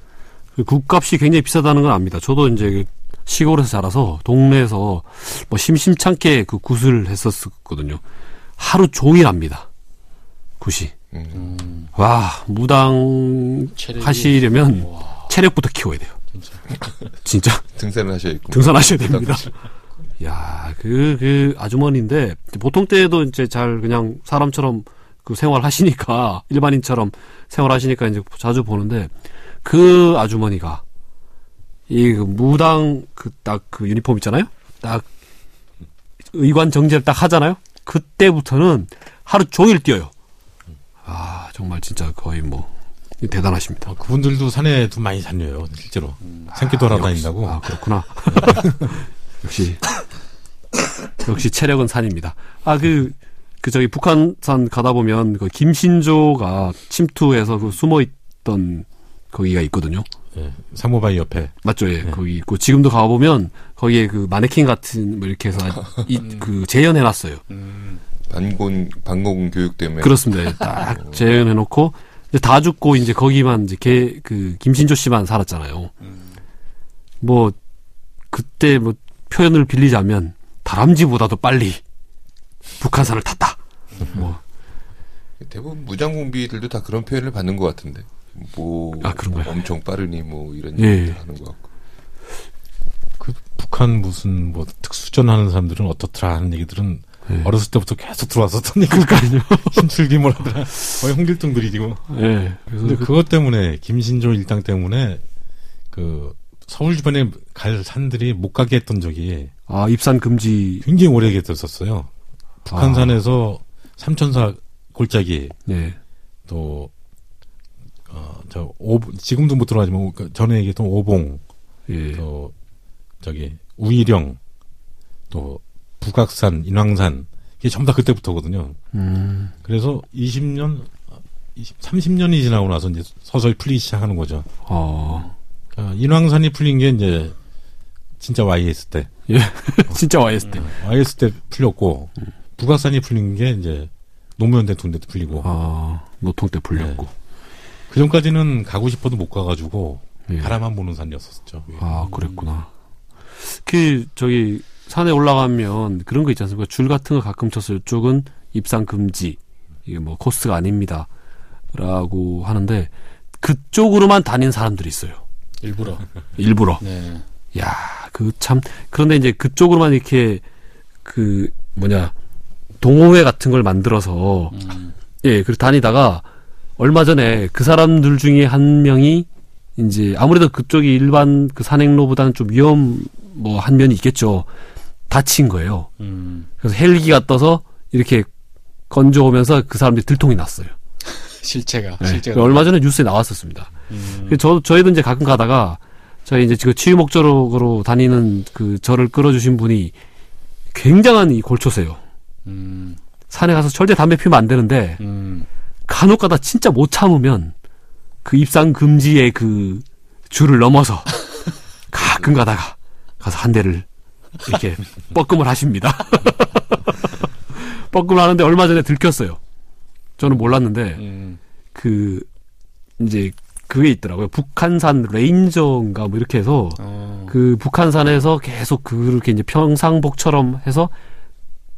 그 국값이 굉장히 비싸다는 건 압니다. 저도 이제 그 시골에서 자라서 동네에서 뭐 심심찮게 그 굿을 했었거든요. 하루 종일 합니다. 굿이. 음. 음, 와, 무당 체력이- 하시려면 와, 체력부터 키워야 돼요. 진짜. [laughs] 진짜 등산을 하셔야겠고 등산하셔야 됩니다. 야, 그, 그 아주머니인데 보통 때도 이제 잘 그냥 사람처럼 그 생활하시니까 [laughs] 일반인처럼 생활하시니까 이제 자주 보는데 그 아주머니가 이 그 무당 그 딱그 유니폼 있잖아요. 딱 의관 정제를 딱 하잖아요. 그때부터는 하루 종일 뛰어요. 아 정말 진짜 거의 뭐 대단하십니다. 어, 그분들도 산에도 많이 다녀요, 실제로. 산길 돌아다닌다고. 아 그렇구나. [laughs] 역시 역시 체력은 산입니다. 아 그 그 저기 북한산 가다 보면 그 김신조가 침투해서 그 숨어 있던 거기가 있거든요. 예, 사모바이 옆에. 맞죠, 예. 거기 있고 지금도 가 보면 거기에 그 마네킹 같은 뭐 이렇게 해서 [laughs] 이, 그 재현해 놨어요. 반공 반공 교육 때문에 그렇습니다. 예, 딱 재현해 놓고 이제 다 죽고 이제 거기만 이제 걔그 김신조 씨만 살았잖아요. 뭐 그때 뭐 표현을 빌리자면 다람쥐보다도 빨리 북한산을 탔다. 뭐 대부분 무장공비들도 다 그런 표현을 받는 것 같은데 뭐 아, 그런가요? 엄청 빠르니 뭐 이런 예. 얘기도 하는 것 같고 그 북한 무슨 뭐 특수전 하는 사람들은 어떻더라 하는 얘기들은 예. 어렸을 때부터 계속 들어왔었던 얘기까요 신출기 뭐라더라. 거의 홍길동들이고. 예. 그래서 근데 그- 그것 때문에 김신조 일당 때문에 그 서울 주변에 갈 산들이 못 가게 했던 적이 아 입산 금지 굉장히 오래 됐었어요. 북한산에서 삼천사 골짜기 예. 또 어, 저, 오, 지금도 못 들어가지만, 그 전에 얘기했던 오봉, 예. 또, 저기, 우이령, 또, 북악산, 인왕산, 이게 전부 다 그때부터거든요. 음. 그래서 20년, 20, 30년이 지나고 나서 이제 서서히 풀리기 시작하는 거죠. 어. 그러니까 인왕산이 풀린 게 이제, 진짜 YS 때. 예. [laughs] 진짜 YS 때. YS 때 풀렸고, 북악산이 풀린 게 이제, 노무현 대통령 때 풀리고, 아 노통 때 풀렸고. 그 전까지는 가고 싶어도 못 가가지고, 예. 바라만 보는 산이었었죠. 아, 그랬구나. 그, 저기, 산에 올라가면 그런 거 있지 않습니까? 줄 같은 거 가끔 쳤어요. 이쪽은 입상 금지. 이게 뭐 코스가 아닙니다. 라고 하는데, 그쪽으로만 다닌 사람들이 있어요. 일부러. 일부러. 네. 야, 그 참. 그런데 이제 그쪽으로만 이렇게, 그, 뭐냐, 동호회 같은 걸 만들어서, 음. 예, 그리고 다니다가 얼마 전에 그 사람들 중에 한 명이 이제 아무래도 그쪽이 일반 그 산행로보다는 좀 위험 뭐 한 면이 있겠죠. 다친 거예요. 음. 그래서 헬기가 떠서 이렇게 건져오면서 그 사람들이 들통이 났어요. [laughs] 실체가. 예, 실제가. 얼마 전에 뉴스에 나왔었습니다. 음. 저 저희도 이제 가끔 가다가 저희 이제 지금 치유 목적으로 다니는 그 저를 끌어주신 분이 굉장한 이 골초세요. 음. 산에 가서 절대 담배 피우면 안 되는데 음. 간혹 가다 진짜 못 참으면 그 입상 금지의 그 줄을 넘어서 [laughs] 가끔 가다가 가서 한 대를 이렇게 뻐끔을 하십니다. [laughs] 뻐끔을 하는데 얼마 전에 들켰어요. 저는 몰랐는데 음. 그 이제 그게 있더라고요. 북한산 레인저인가 뭐 이렇게 해서 어. 그 북한산에서 계속 그렇게 이제 평상복처럼 해서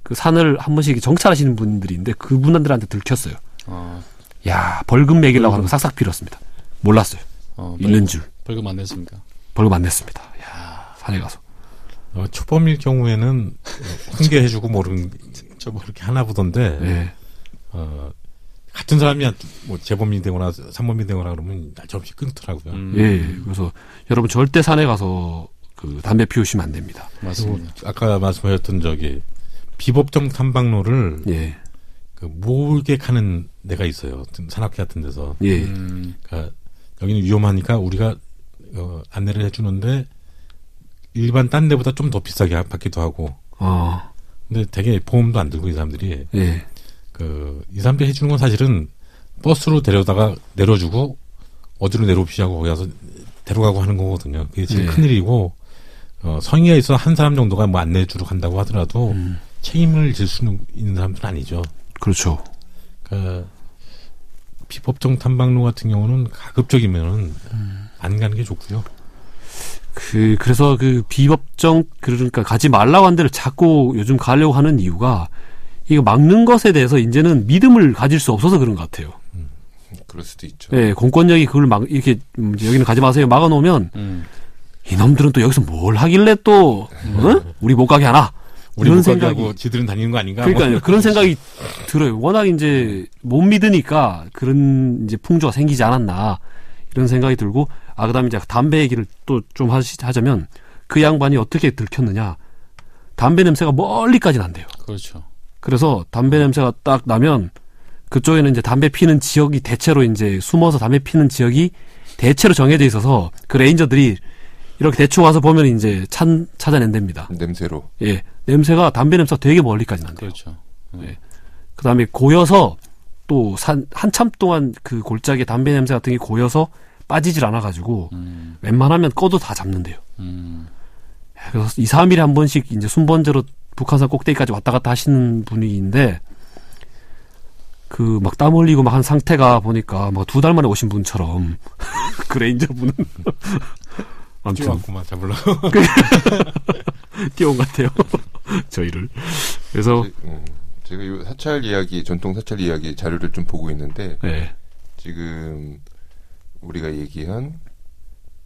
그 산을 한 번씩 정찰하시는 분들인데 그분들한테 들켰어요. 어. 야 벌금 매기려고 하는 거 싹싹 빌었습니다. 몰랐어요. 어. 있는 줄 벌금 안 냈습니까? 벌금 안 냈습니다. 야 산에 가서 어, 초범일 경우에는 훈계해주고 모르는 저뭐 그렇게 하나 보던데 예. 어, 같은 사람이 뭐 재범이 되거나 삼범이 되거나 그러면 날짜없이 끊더라고요. 음. 예. 그래서 여러분 절대 산에 가서 그 담배 피우시면 안 됩니다. 맞습니다. 아까 말씀하셨던 저기 비법정 탐방로를 예. 그 몰객하는 데가 있어요. 산악회 같은 데서. 예. 음. 그러니까 여기는 위험하니까 우리가 어, 안내를 해주는데 일반 딴 데보다 좀 더 비싸게 받기도 하고. 어. 근데 되게 보험도 안 들고 이 사람들이 예. 그, 이 사람들이 해주는 건 사실은 버스로 데려다가 내려주고 어디로 내려오시냐고 거기 가서 데려가고 하는 거거든요. 그게 제일 예. 큰일이고, 어, 성의가 있어 한 사람 정도가 뭐 안내해주러 간다고 하더라도 음. 책임을 질 수 있는 사람들은 아니죠. 그렇죠. 그러니까 비법정 탐방로 같은 경우는 가급적이면은 음. 안 가는 게 좋고요. 그 그래서 그 비법정 그러니까 가지 말라고 한 데를 자꾸 요즘 가려고 하는 이유가 이거 막는 것에 대해서 이제는 믿음을 가질 수 없어서 그런 것 같아요. 그럴 수도 있죠. 예, 공권력이 그걸 막 이렇게 음, 여기는 가지 마세요 막아 놓으면 음. 이놈들은 또 여기서 뭘 하길래 또 어? 우리 못 가게 하나 우리 이런 못 가게 생각이 하고 지들은 다니는 거 아닌가? 그러니까요 뭐. 그런 생각이 들어요. 워낙 이제 못 믿으니까 그런 이제 풍조가 생기지 않았나 이런 생각이 들고 아 그 다음에 이제 담배 얘기를 또 좀 하자면 그 양반이 어떻게 들켰느냐 담배 냄새가 멀리까지 난대요. 그렇죠. 그래서 담배 냄새가 딱 나면 그쪽에는 이제 담배 피는 지역이 대체로 이제 숨어서 담배 피는 지역이 대체로 정해져 있어서 그 레인저들이 이렇게 대충 와서 보면 이제 찬 찾아낸답니다. 냄새로. 예, 냄새가 담배 냄새가 되게 멀리까지 난대요. 그렇죠. 예. 그다음에 고여서 또 산, 한참 동안 그 골짜기에 담배 냄새 같은 게 고여서 빠지질 않아가지고 음, 웬만하면 꺼도 다 잡는데요. 음, 예, 그래서 2, 3일에 한 번씩 이제 순번제로 북한산 꼭대기까지 왔다 갔다 하시는 분위기인데 그 막 땀 흘리고 막 한 상태가 보니까 막 두 달 만에 오신 분처럼 [laughs] 그 레인저 분은 [laughs] 아무튼 뛰어왔구만 잡으려고. [laughs] 뛰어온 것 같아요. 저희를. 그래서 제- 음, 제가 이 사찰 이야기, 전통 사찰 이야기 자료를 좀 보고 있는데 네. 지금 우리가 얘기한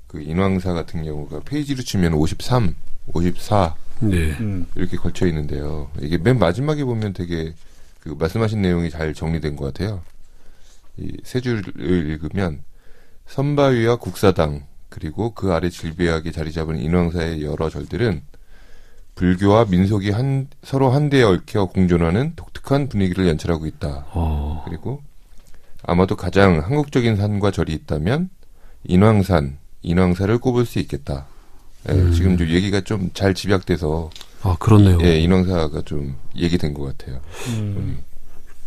그 인왕사 같은 경우가 페이지로 치면 53, 54 네. 음, 이렇게 걸쳐 있는데요. 이게 맨 마지막에 보면 되게 그 말씀하신 내용이 잘 정리된 것 같아요. 이 세 줄을 읽으면 선바위와 국사당 그리고 그 아래 질비하게 자리 잡은 인왕사의 여러 절들은 불교와 민속이 한, 서로 한데에 얽혀 공존하는 독특한 분위기를 연출하고 있다. 어, 그리고 아마도 가장 한국적인 산과 절이 있다면 인왕산, 인왕사를 꼽을 수 있겠다. 예, 음. 지금 좀 얘기가 좀 잘 집약돼서 아, 그렇네요. 예, 인왕사가 좀 얘기된 것 같아요. 음,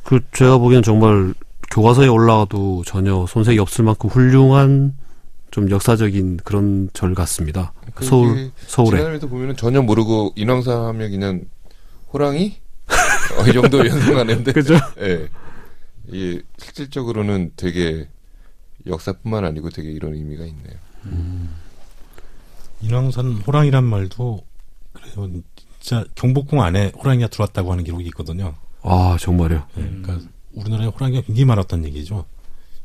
그, 제가 보기엔 정말 교과서에 올라와도 전혀 손색이 없을 만큼 훌륭한 좀 역사적인 그런 절 같습니다. 서울, 이게 서울에. 지나다니면서 보면은 전혀 모르고 인왕사 하면 그냥 호랑이 [laughs] 어, 이 정도 연상하는데, [laughs] 그죠? 예, 이게 실질적으로는 되게 역사뿐만 아니고 되게 이런 의미가 있네요. 인왕산 호랑이란 말도 그래요. 진짜 경복궁 안에 호랑이가 들어왔다고 하는 기록이 있거든요. 아, 정말요. 예, 그러니까 우리나라에 호랑이가 굉장히 많았다는 얘기죠.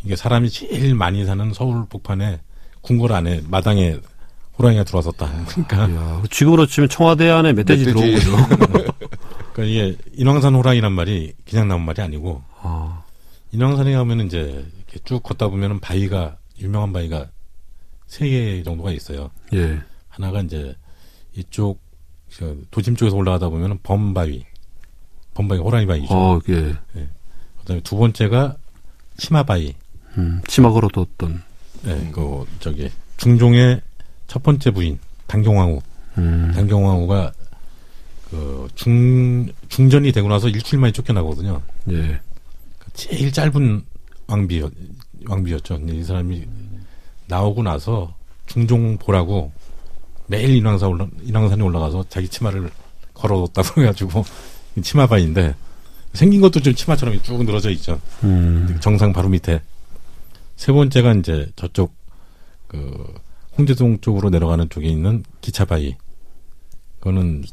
이게 사람이 제일 많이 사는 서울 북판에 궁궐 안에 마당에 호랑이가 들어왔었다. 그러니까, 이야, 지금으로 치면 청와대 안에 멧돼지. 거죠. [laughs] 그러니까 이게 인왕산 호랑이란 말이 그냥 나온 말이 아니고 아, 인왕산에 가면은 이제 이렇게 쭉 걷다 보면은 바위가 유명한 바위가 세 개 정도가 있어요. 예. 하나가 이제 이쪽 저 도심 쪽에서 올라가다 보면은 범바위, 범바위 호랑이 바위죠. 어, 예. 그다음에 두 번째가 치마바위. 음, 치마 걸어뒀던. 네, 그 저기 중종의 첫 번째 부인 당경왕후. 음, 당경왕후가 그 중 중전이 되고 나서 일주일 만에 쫓겨나거든요. 예. 제일 짧은 왕비였 왕비였죠. 이 사람이 나오고 나서 중종 보라고 매일 인왕사 올라 인왕산에 올라가서 자기 치마를 걸어뒀다고 해가지고 치마바인데 생긴 것도 좀 치마처럼 쭉 늘어져 있죠. 음, 정상 바로 밑에 세 번째가 이제 저쪽 그 홍제동 쪽으로 내려가는 쪽에 있는 기차바위. 그거는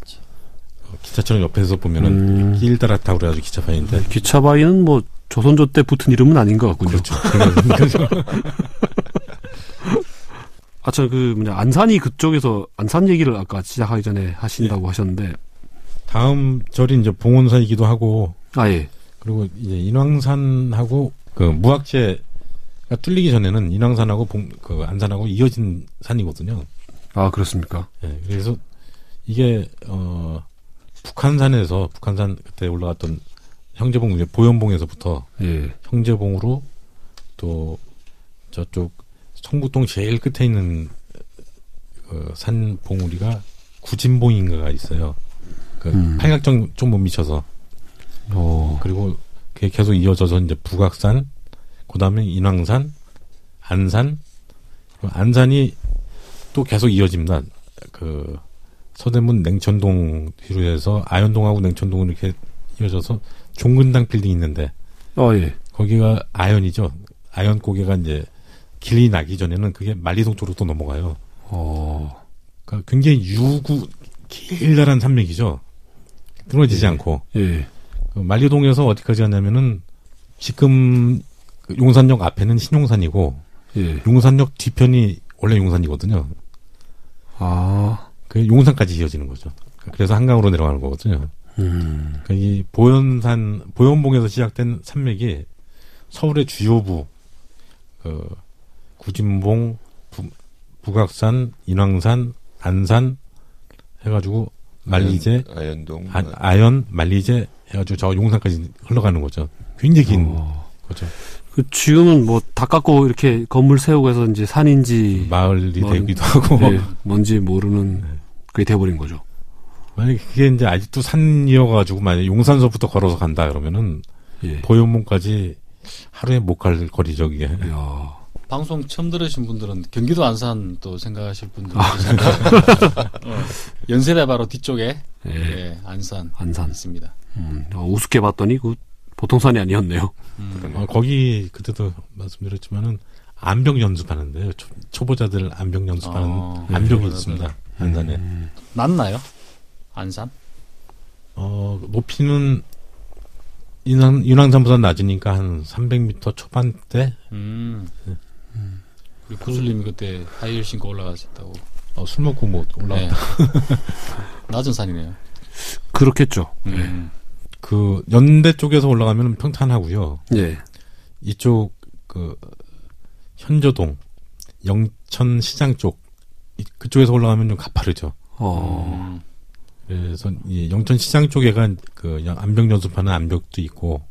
어, 기차처럼 옆에서 보면은 음. 길 따라 타고 그래가지고 기차바위인데 기차바위는 뭐, 조선조 때 붙은 이름은 아닌 것 같군요. 그렇죠. 그래서 [laughs] 아, 저 그, 뭐냐, 안산이 그쪽에서, 안산 얘기를 아까 시작하기 전에 하신다고 하셨는데, 다음 절이 이제 봉원사이기도 하고 아, 예. 그리고 이제 인왕산하고 그 무학제가 뚫리기 전에는 인왕산하고 봉, 그 안산하고 이어진 산이거든요. 아, 그렇습니까? 예, 그래서 이게 어 북한산에서 북한산 그때 올라갔던 형제봉 이제 보현봉에서부터 예. 형제봉으로 또 저쪽 성북동 제일 끝에 있는 그 산봉우리가 구진봉인가가 있어요. 그 음. 팔각정 좀 못 미쳐서 어, 그리고 그게 계속 이어져서 이제 북악산, 그다음에 인왕산, 안산, 그 안산이 또 계속 이어집니다. 그 서대문 냉천동 뒤로 해서 아현동하고 냉천동으로 이렇게 이어져서 종근당 빌딩 있는데 어, 예. 거기가 아현이죠. 아현 고개가 이제 길이 나기 전에는 그게 만리동 쪽으로 또 넘어가요. 어, 그러니까 굉장히 유구 길다란 산맥이죠. 끊어지지 예. 않고. 예. 그 만리동에서 어디까지 갔냐면은 지금 그 용산역 앞에는 신용산이고 예. 용산역 뒤편이 원래 용산이거든요. 아, 그 용산까지 이어지는 거죠. 그래서 한강으로 내려가는 거거든요. 음, 그이 보현산 보현봉에서 시작된 산맥이 서울의 주요부 그 구진봉, 부- 북악산, 인왕산, 안산 해가지고 만리제, 아연 동 아, 아연, 만리제 해가지고 저 용산까지 흘러가는 거죠. 굉장히 긴 어. 거죠. 그 지금은 뭐 다 깎고 이렇게 건물 세우고 해서 이제 산인지 마을이 마을- 되기도 하고 예, 뭔지 모르는 그게 돼버린 거죠. 만약에 그게 이제 아직도 산이어가지고 만약 용산서부터 걸어서 간다 그러면은 예. 보현문까지 하루에 못 갈 거리죠 그게. 이야. 방송 처음 들으신 분들은 경기도 안산 또 생각하실 분들 계시잖아요. 어, 연세대 바로 뒤쪽에 예. 예, 안산 안산. 있습니다. 음, 어, 우습게 봤더니 그 보통 산이 아니었네요. 음. 어, 거기 그때도 말씀드렸지만은 암벽 연습하는데요. 초, 보자들 암벽 연습하는 어, 암벽이 초보자들. 있습니다. 안산에. 낮나요? 안산? 어, 높이는 인왕, 인왕산보다 낮으니까 한 300m 초반대? 음. 우리 구슬님이 그때 하이힐 신고 올라가셨다고. 어, 술 먹고 뭐 올라갔다. 네. [laughs] 낮은 산이네요. 그렇겠죠. 음. 그 연대 쪽에서 올라가면 평탄하고요. 예. 이쪽 그 현저동, 영천 시장 쪽 이- 그쪽에서 올라가면 좀 가파르죠. 어. 음. 그래서 이 영천 시장 쪽에가 그 양- 암벽 연습하는 암벽도 있고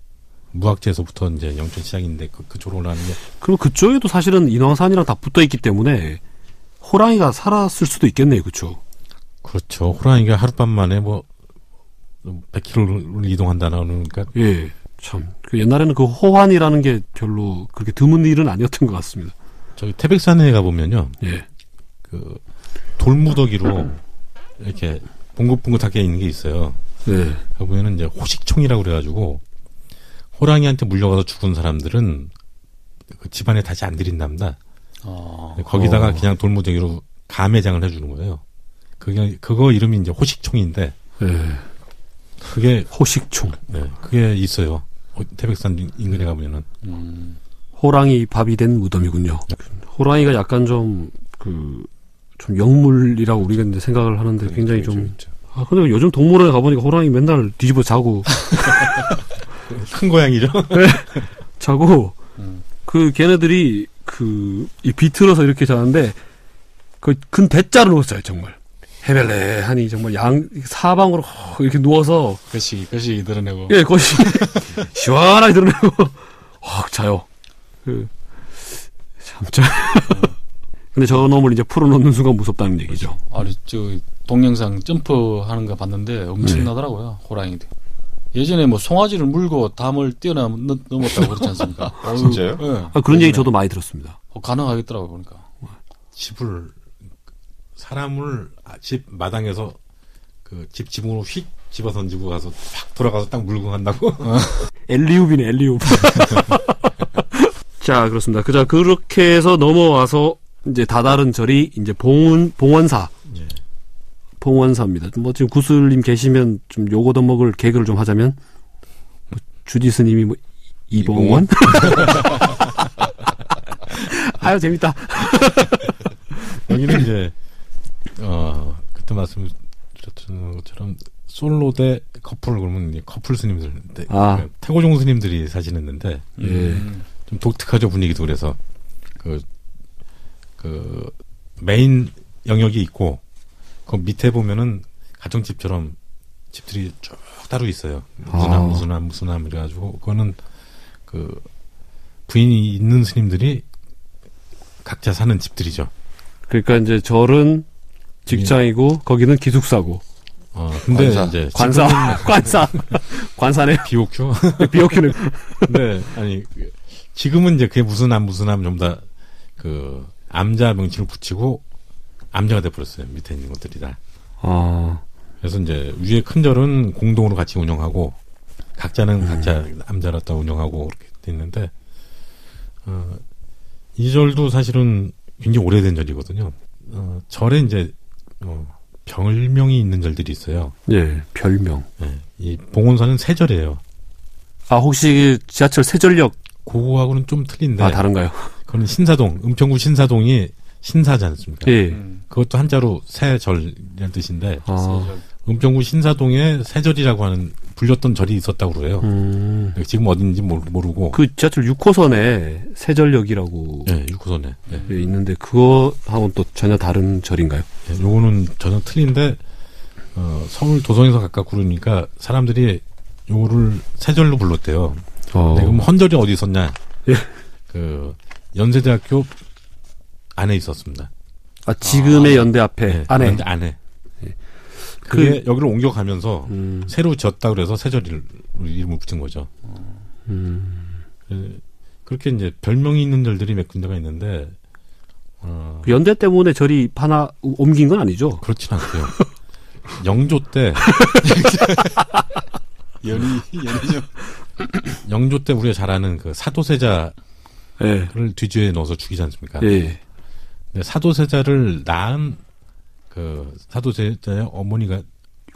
무학지에서부터 이제 영천 시장인데 그, 그쪽으로 올라가는 게 그럼 그쪽에도 사실은 인왕산이랑 다 붙어 있기 때문에 호랑이가 살았을 수도 있겠네요. 그렇죠. 그렇죠. 호랑이가 하룻밤 만에 뭐 100km를 이동한다나 그러니까 예. 참. 그 옛날에는 그 호환이라는 게 별로 그렇게 드문 일은 아니었던 것 같습니다. 저기 태백산에 가 보면요. 예. 그 돌무더기로 이렇게 봉긋봉긋하게 있는 게 있어요. 네. 가보면은 이제 호식총이라고 그래가지고 호랑이한테 물려가서 죽은 사람들은 그 집안에 다시 안 들인답니다. 어. 거기다가 어. 그냥 돌무더기로 감해장을 해주는 거예요. 그게 그거 이름이 이제 호식총인데 예. 그게 호식총. 네, 그게 있어요. 어, 태백산 인근에 가보면은 음. 호랑이 밥이 된 무덤이군요. 호랑이가 약간 좀, 그, 좀 영물이라고 우리가 이제 생각을 하는데 굉장히 좀. 그렇죠. 아, 근데 요즘 동물원에 가보니까 호랑이 맨날 뒤집어 자고, [laughs] 큰 고양이죠. [laughs] 자고, 음. 그 걔네들이 그, 이 비틀어서 이렇게 자는데, 그근 대자로 누웠어요, 정말. 헤벨레 하니 정말 양, 사방으로 허- 이렇게 누워서, 그시, 그시 드러내고. 예, 것이 [laughs] 시원하게 드러내고, 확 자요. 그, 참, 짜. 근데 저 놈을 이제 풀어놓는 순간 무섭다는 얘기죠. 아니, 저, 동영상 점프하는 거 봤는데 엄청나더라고요, 호랑이들. 예전에 뭐 송아지를 물고 담을 뛰어넘, 넘었다고 그렇지 않습니까? 어휴, [laughs] 진짜요? 예. 아, 그런 얘기 저도 많이 들었습니다. 어, 가능하겠더라고요, 보니까. 집을 사람을 아, 집 마당에서 그 집 지붕으로 휙 집어 던지고 가서 확 돌아가서 딱 물고 간다고. [laughs] [laughs] 엘리웁이네, 엘리웁. 자, 그렇습니다. 그자, 그렇게 해서 넘어와서, 이제 다다른 절이, 이제 봉은, 봉원사. 예. 봉원사입니다. 뭐, 지금 구슬님 계시면 좀 요거도 먹을 개그를 좀 하자면, 뭐 주지 스님이 뭐, 이봉원? [laughs] 아유, 재밌다. [laughs] 여기는 이제 어 그때 말씀드렸던 것처럼 솔로 대 커플 그러면 이제 커플 스님들 네, 아. 그 태고종 스님들이 사시는데 예. 음. 좀 독특하죠 분위기도 그래서 그, 그 메인 영역이 있고 그 밑에 보면은 가정집처럼 집들이 쭉 따로 있어요 무슨 아. 암 무슨 암 무슨 암 이래가지고 그거는 그 부인이 있는 스님들이 각자 사는 집들이죠. 그러니까 이제 절은 직장이고, 거기는 기숙사고, 어 근데 관사. 이제 관사, [laughs] 관사, 관사네. 비옥교. 비옥큐는. 네, 아니 그, 지금은 이제 그게 무슨 암 무슨 암 전부 다그 암자 명칭을 붙이고 암자가 돼버렸어요 밑에 있는 것들이 다. 아, 그래서 이제 위에 큰 절은 공동으로 같이 운영하고 각자는 각자 암자로 다 운영하고 그렇게 돼 있는데 어, 이 절도 사실은 굉장히 오래된 절이거든요. 어, 절에 이제 어, 별명이 있는 절들이 있어요. 예, 별명. 예, 이 봉원사는 세 절이에요. 아, 혹시 지하철 세전력, 그거하고는 좀 틀린데 아, 다른가요? 그건 신사동, 은평구 신사동이 신사지 않습니까? 예. 음. 그것도 한자로 새절이라는 뜻인데 아. 은평구 신사동에 세절이라고 하는 불렸던 절이 있었다고 그래요. 음. 지금 어딘지 모르, 모르고. 그 지하철 6호선에 세절역이라고 네, 6호선에. 네. 예, 있는데 그거하고는 또 전혀 다른 절인가요? 네, 요거는 전혀 틀린데 어, 서울 도성에서 가깝고 그러니까 사람들이 요거를 세절로 불렀대요. 어. 네, 그럼 헌절이 어디 있었냐? 예. 그 연세대학교 안에 있었습니다. 아, 지금의 연대 앞에 네, 안에 연대 안에. 예. 그게 여기를 옮겨가면서 음, 새로 지었다 그래서 세절이를 이름을 붙인 거죠. 음. 그- 그렇게 이제 별명이 있는 절들이 몇 군데가 있는데 어, 그 연대 때문에 절이 하나 옮긴 건 아니죠? 그렇진 않고요. [laughs] 영조 때 [laughs] 연이 연이죠. 영조 때 우리가 잘 아는 그 사도세자 를 예. 뒤주에 넣어서 죽이지 않습니까? 예. 근데 사도세자를 낳은 그 사도세자의 어머니가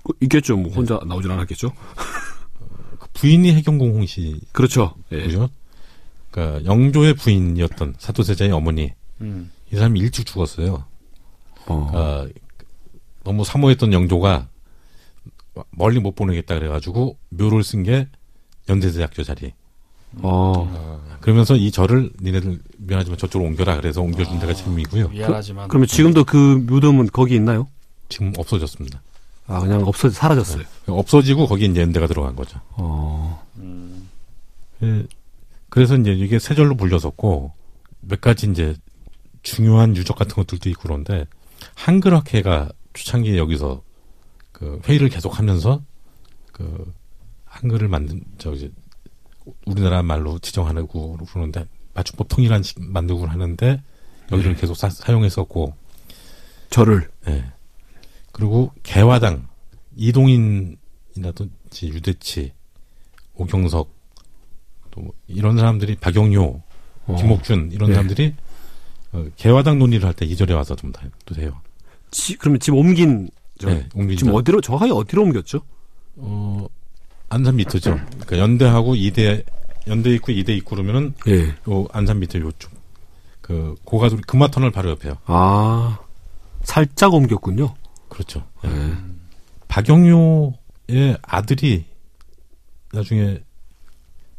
그 있겠죠. 뭐 혼자 나오진 않았겠죠. 그 부인이 해경공 홍씨 그렇죠. 예. 그죠? 그러니까 영조의 부인이었던 사도세자의 어머니 음. 이 사람이 일찍 죽었어요. 어. 아, 너무 사모했던 영조가 멀리 못 보내겠다 그래가지고 묘를 쓴 게 연세대학교 자리. 어. 그러면서 이 절을 니네들 미안하지만 저쪽으로 옮겨라 그래서 옮겨준 데가 지금이고요. 미안하지만 그 러면 지금도 그 묘덤은 거기 있나요? 지금 없어졌습니다. 아, 그냥 없어 사라졌어요. 없어지고 거기에 이제 연대가 들어간 거죠. 어. 음. 예, 그래서 이제 이게 세 절로 불렸었고 몇 가지 이제 중요한 유적 같은 것들도 있고 그런데 한글학회가 초창기에 여기서 그 회의를 계속하면서 그 한글을 만든 저기 우리나라 말로 지정하고 그러는데 맞춤법 통일한 식 만들고 하는데 여기를 계속 사, 사용했었고 절을. 예. 그리고 개화당 이동인이라든지 유대치 오경석 또뭐 이런 사람들이 박영효 어. 김옥준 이런 네. 사람들이 어, 개화당 논의를 할 때 이 절에 와서 좀 다- 또 돼요. 지, 그러면 지금 옮긴 절. 네, 옮긴 지금 절. 어디로 정확하게 어디로 옮겼죠? 어, 안산 밑이죠. 그러니까 연대하고 이대 연대 있고 이대 있고 그러면은 예. 요 안산 밑에 요쪽 그 고가도리 금화터널 바로 옆에요. 아. 살짝 옮겼군요. 그렇죠. 예. 박영효의 아들이 나중에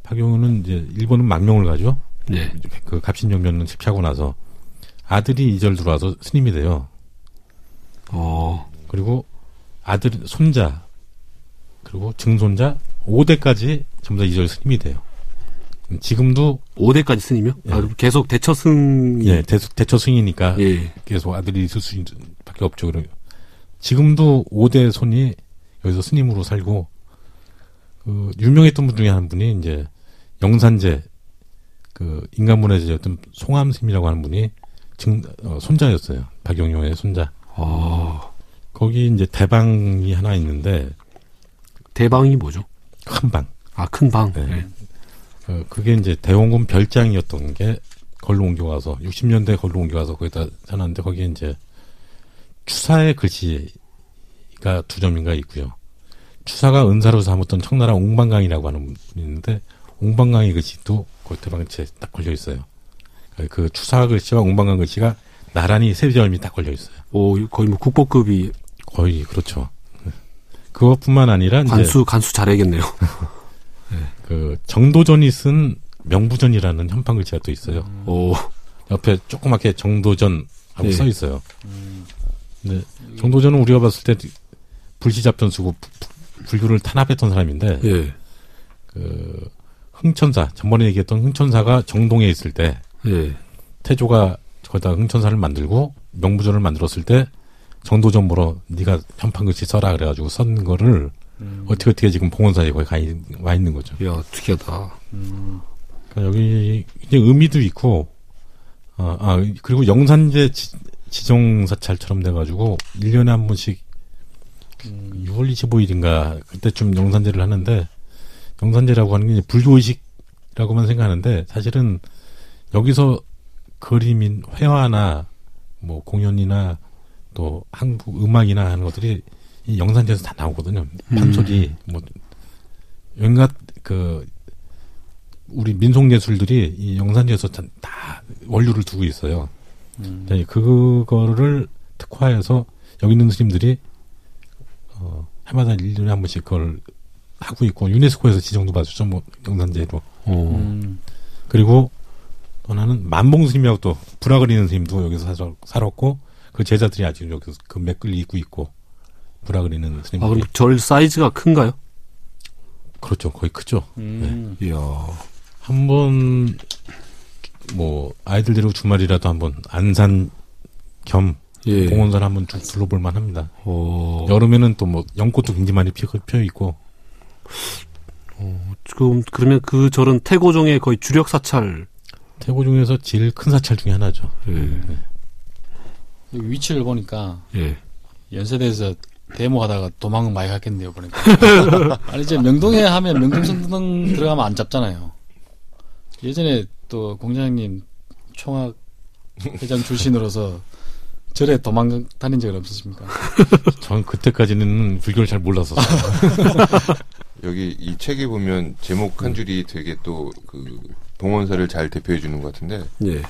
박영효는 이제 일본은 망명을 가죠. 네. 그 갑신정변은 집하고 나서 아들이 이절 들어와서 스님이 돼요. 어. 그리고 아들 손자 그리고 증손자 5대까지 전부 다 이절 스님이 돼요. 지금도 5대까지 스님이요? 예. 아, 계속 대처 승. 예 대, 대처 승이니까 예. 계속 아들이 있을 수밖에 없죠. 그러 지금도 5대 손이 여기서 스님으로 살고 그 유명했던 분 중에 한 분이 이제 영산제 그 인간문화재였던 송암 스님이라고 하는 분이 증 어, 손자였어요. 박영용의 손자. 아. 거기 이제 대방이 하나 있는데 대방이 뭐죠? 큰 방. 아, 큰 방. 네. 예. 어, 그게 이제 대원군 별장이었던 게 걸로 옮겨가서 60년대 걸로 옮겨가서 거기다 사놨는데 거기에 이제 추사의 글씨가 두 점인가 있고요. 추사가 은사로 삼았던 청나라 옹방강이라고 하는 분이 있는데 옹방강의 글씨도 거기 대방채에 딱 걸려 있어요. 그 추사 글씨와 옹방강 글씨가 나란히 세 점이 딱 걸려 있어요. 오, 거의 뭐 국보급이 거의 그렇죠. 그것뿐만 아니라 이제 간수, 간수 잘해야겠네요. [laughs] 그 정도전이 쓴 명부전이라는 현판 글씨가 또 있어요. 오. 옆에 조그맣게 정도전 하고 네. 써 있어요. 근데 정도전은 우리가 봤을 때 불시 잡전 쓰고 부- 부- 불교를 탄압했던 사람인데 예. 그 흥천사 전번에 얘기했던 흥천사가 정동에 있을 때 예. 태조가 거기다 흥천사를 만들고 명부전을 만들었을 때 정도전 보러 네가 현판 글씨 써라 그래가지고 쓴 거를 어떻게 어떻게 지금 봉원사에 거기 가 있, 와 있는 거죠. 야, 특이하다. 그러니까 여기 이제 의미도 있고, 아, 아, 그리고 영산제 지, 지정 사찰처럼 돼가지고 1년에 한 번씩 6월 25일인가 그때쯤 영산제를 하는데 영산제라고 하는 게 불교 의식이라고만 생각하는데 사실은 여기서 그림인 회화나 뭐 공연이나 또 한국 음악이나 하는 것들이 이 영산제에서 다 나오거든요. 판소리 뭐 온갖 그 우리 민속 예술들이 이 영산제에서 다- 다 원료를 두고 있어요. 네, 그거를 특화해서 여기 있는 스님들이 어, 해마다 1년에 한 번씩 그걸 하고 있고 유네스코에서 지정도 받았죠. 뭐 영산제로. 어. 음. 그리고 또 하나는 만봉 스님이라고 또 불화 그리는 스님도 여기서 사- 살았고 그 제자들이 아직 여기서 그 맥을 입고 있고 불화 그리는 아, 스님들이 그럼 절 사이즈가 큰가요? 그렇죠. 거의 크죠. 음. 이야. 한번 뭐 아이들 데리고 주말이라도 한번 안산 겸 예. 봉원산 한번 쭉 둘러볼 만합니다. 어. 여름에는 또 뭐 연꽃도 굉장히 많이 피, 피어 있고 지금 그러면 그 절은 태고종의 거의 주력 사찰. 태고 중에서 제일 큰 사찰 중에 하나죠. 예. 여기 위치를 보니까 예. 연세대에서 데모하다가 도망 많이 갔겠네요 보니까. [laughs] 아니 이제 명동에 하면 명동선동 들어가면 안 잡잖아요. 예전에 또 공장님 총학 회장 출신으로서 절에 도망 다닌 적은 없었습니까? [laughs] 전 그때까지는 불교를 잘 몰랐었어요. [laughs] 여기 이 책에 보면 제목 한 줄이 되게 또 그 봉원사를 잘 대표해 주는 것 같은데 예.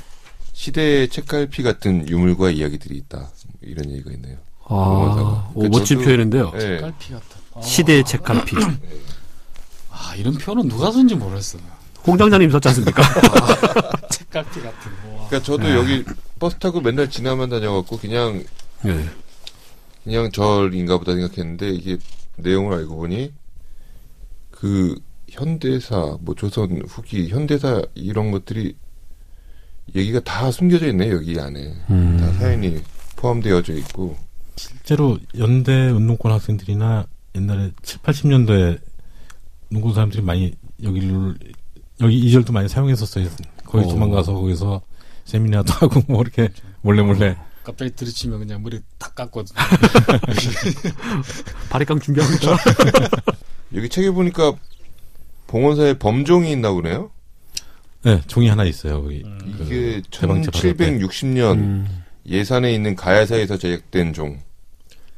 시대의 책갈피 같은 유물과 이야기들이 있다 이런 얘기가 있네요. 아. 오, 그 멋진 저도- 표현인데요. 네. 깔피 같은. 아, 시대의 책갈피. 아 이런 표현은 누가 쓴지 모르겠어요. 홍 장장님 썼지 않습니까? [laughs] 책갈피 같은. 와. 그러니까 저도 여기 버스 타고 맨날 지나만 다녀갖고 그냥 예. 그냥 절인가 보다 생각했는데 이게 내용을 알고 보니 그 현대사 뭐 조선 후기 현대사 이런 것들이 얘기가 다 숨겨져 있네 여기 안에 음. 다 사연이 포함되어져 있고 실제로 연대 운동권 학생들이나 옛날에 7, 80년도에 농군 사람들이 많이 여기를 여기 이 절도 많이 사용했었어요. 거기 어. 도망가서 거기서 세미나도 하고 뭐 이렇게 몰래 몰래 갑자기 들이치면 그냥 머리 탁 깎고 바리깡 준비합니다. 여기 책에 보니까 봉원사에 범종이 있나 보네요. 네 종이 하나 있어요. 거기 음. 그 이게 대방제 받을 때. 1760년 음. 예산에 있는 가야사에서 제작된 종.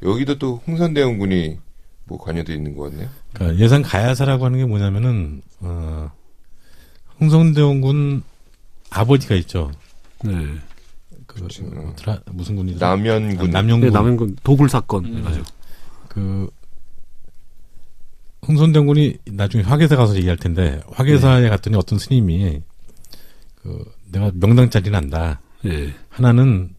여기도 또 홍산대원군이 뭐 관여돼 있는 것 같네요. 그러니까 예산 가야사라고 하는 게 뭐냐면은 어, 흥성대원군 아버지가 있죠. 네. 그 그렇지. 뭐더라? 무슨 군이죠? 남연군. 남영군. 네, 남행군 도굴 사건. 음. 맞아. 그 흥선대원군이 나중에 화계사 가서 얘기할 텐데 화계사에 갔더니 어떤 스님이 그 내가 명당 자리는 안다. 예. 하나는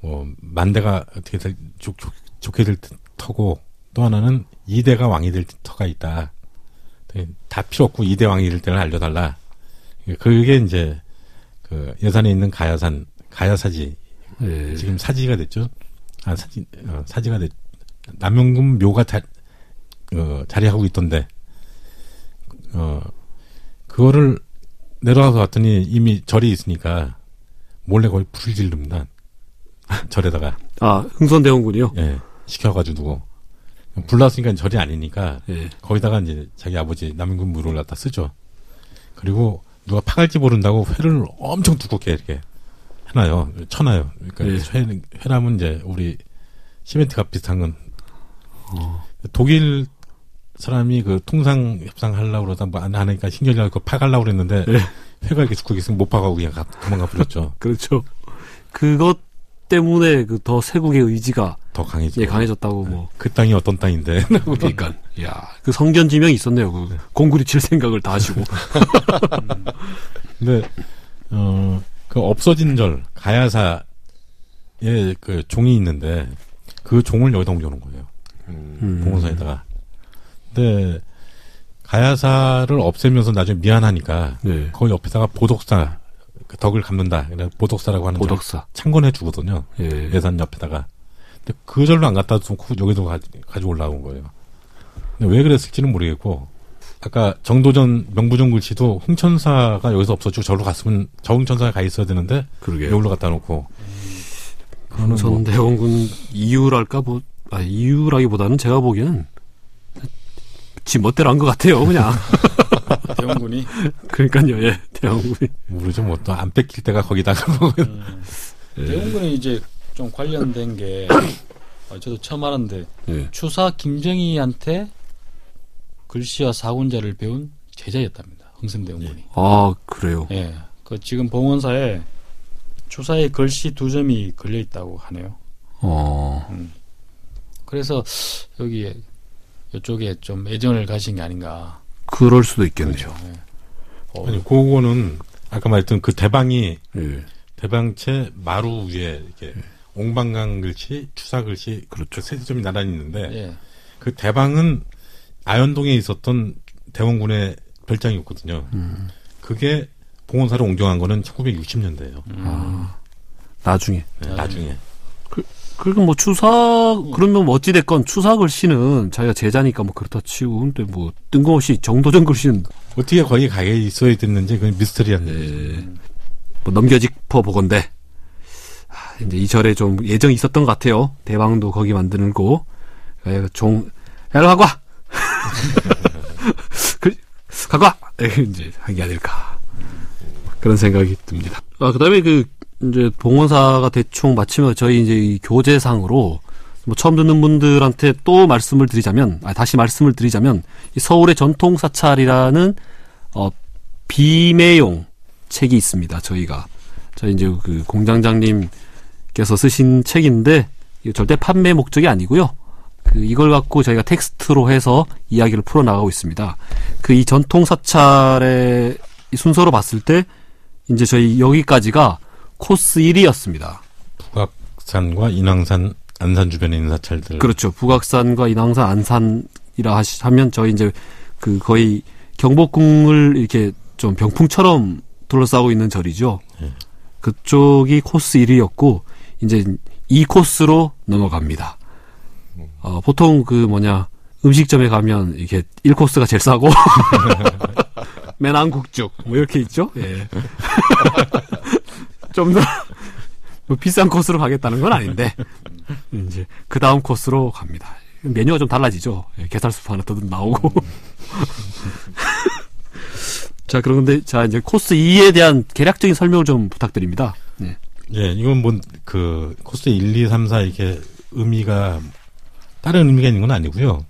뭐 만대가 어떻게 될, 좋, 좋, 좋게 될 터고 또 하나는 이대가 왕이 될 터가 있다. 다 필요 없고 이대 왕이 될 때를 알려달라. 그게 이제 그 예산에 있는 가야산 가야사지 예. 지금 사지가 됐죠. 아 사지 어, 사지가 됐. 남영금 묘가 자, 어, 자리하고 있던데 어 그거를 내려가서 봤더니 이미 절이 있으니까 몰래 거기 불을 지릅니다. [laughs] 절에다가 아, 흥선대원군이요? 예 시켜가지고 불났으니까 절이 아니니까 예. 거기다가 이제 자기 아버지 남영금 묘를 갖다 쓰죠. 그리고 누가 파갈지 모른다고 회를 엄청 두껍게 이렇게 해놔요. 쳐놔요. 그러니까 예. 회, 회라면 이제 우리 시멘트가 비슷한 건 독일 사람이 그 통상 협상 하려고 그러다 뭐 안 하니까 신경이 나서 파가려고 그랬는데 예. 회가 이렇게 두껍게 있으면 못 파가고 그냥 가- 도망가 버렸죠. [laughs] 그렇죠. 그것 때문에 그 더 세국의 의지가 더 강해지. 예, 강해졌다고 뭐. 그 땅이 어떤 땅인데. [laughs] 그러니까. 야, 그 성견 지명이 있었네요. 그 공구리 칠 생각을 다 하시고. [laughs] 근데 어그 없어진 절 가야사에 그 종이 있는데 그 종을 여기다 옮겨놓은 거예요. 음. 음. 봉원사에다가. 근데 가야사를 없애면서 나중에 미안하니까 네. 거기 옆에다가 보덕사 그 덕을 갚는다. 보덕사라고 하는 보덕사. 창건해 주거든요. 예. 예산 옆에다가. 근데 그 절로 안 갖다 놓고 여기도 가, 가지고 올라온 거예요. 근데 왜 그랬을지는 모르겠고 아까 정도전 명부정 글씨도 흥천사가 여기서 없어지고 절로 갔으면 저흥천사가 가 있어야 되는데 그러게요. 여기로 갖다 놓고 그거는 뭐 흥선대원군 이유랄까 보, 아, 이유라기보다는 제가 보기에는 지 멋대로 한 것 같아요, 그냥. [laughs] 대원군이 그러니까요, 예. 대원군이. 모르죠 뭐 또 안 뺏길 때가 거기다가 뭐 예. 대원군이 이제 좀 관련된 게 [laughs] 아, 저도 처음 알았는데 예. 추사 김정희한테 글씨와 사군자를 배운 제자였답니다. 흥선대원군이. 아, 그래요. 예. 그 지금 봉원사에 추사의 글씨 두 점이 걸려 있다고 하네요. 어, 그래서 여기에 이쪽에 좀 애정을 가신 게 아닌가. 그럴 수도 있겠네요. 그렇죠. 예. 어, 아니, 그거는 아까 말했던 그 대방이 예. 대방채 마루 위에 이렇게 옹방강 글씨, 추사 글씨 그렇죠. 세 점이 나란히 있는데 예. 그 대방은 아현동에 있었던 대원군의 별장이었거든요. 그게 봉원사로 옹정한 거는 1960년대예요. 아, 나중에. 나중에. 그리고 뭐 추사 그러면 뭐 어찌 됐건 추사 글씨는 자기가 제자니까 뭐 그렇다 치고 근데 뭐 뜬금없이 정도전 글씨는 어떻게 거기 가게 있어야 됐는지 그건 미스터리한 얘기죠. 예, 뭐 넘겨짚어 보건데 아, 이제 이 절에 좀 예정이 있었던 것 같아요. 대방도 거기 만드는고 예, 종 야로 와. [laughs] 그, 와. 예, 이제 한 게 아닐까 그런 생각이 듭니다. 아 그다음에 그 이제 봉원사가 대충 마치면 저희 이제 이 교재상으로 뭐 처음 듣는 분들한테 또 말씀을 드리자면 아 다시 말씀을 드리자면 이 서울의 전통 사찰이라는 어 비매용 책이 있습니다. 저희가 저희 이제 그 공장장님께서 쓰신 책인데 절대 판매 목적이 아니고요. 그 이걸 갖고 저희가 텍스트로 해서 이야기를 풀어 나가고 있습니다. 그 이 전통 사찰의 이 순서로 봤을 때 이제 저희 여기까지가 코스 1이었습니다. 북악산과 인왕산, 안산 주변에 있는 사찰들. 그렇죠. 북악산과 인왕산, 안산이라 하시, 하면 저희 이제 그 거의 경복궁을 이렇게 좀 병풍처럼 둘러싸고 있는 절이죠. 그쪽이 코스 1위였고 이제 이 코스로 넘어갑니다. 어, 보통 그 뭐냐 음식점에 가면 이게 1코스가 제일 싸고 [laughs] [laughs] 매낭국죽 뭐 이렇게 있죠. 예. [laughs] 좀더 [laughs] 뭐 비싼 코스로 가겠다는 건 아닌데 [laughs] 이제 그 다음 코스로 갑니다. 메뉴가 좀 달라지죠. 예, 게살수프 하나 더 나오고. [laughs] 자, 그런데 자 이제 코스 2에 대한 개략적인 설명을 좀 부탁드립니다. 네. 예, 이건 뭐, 그, 코스 1, 2, 3, 4 이렇게 의미가, 다른 의미가 있는 건 아니고요.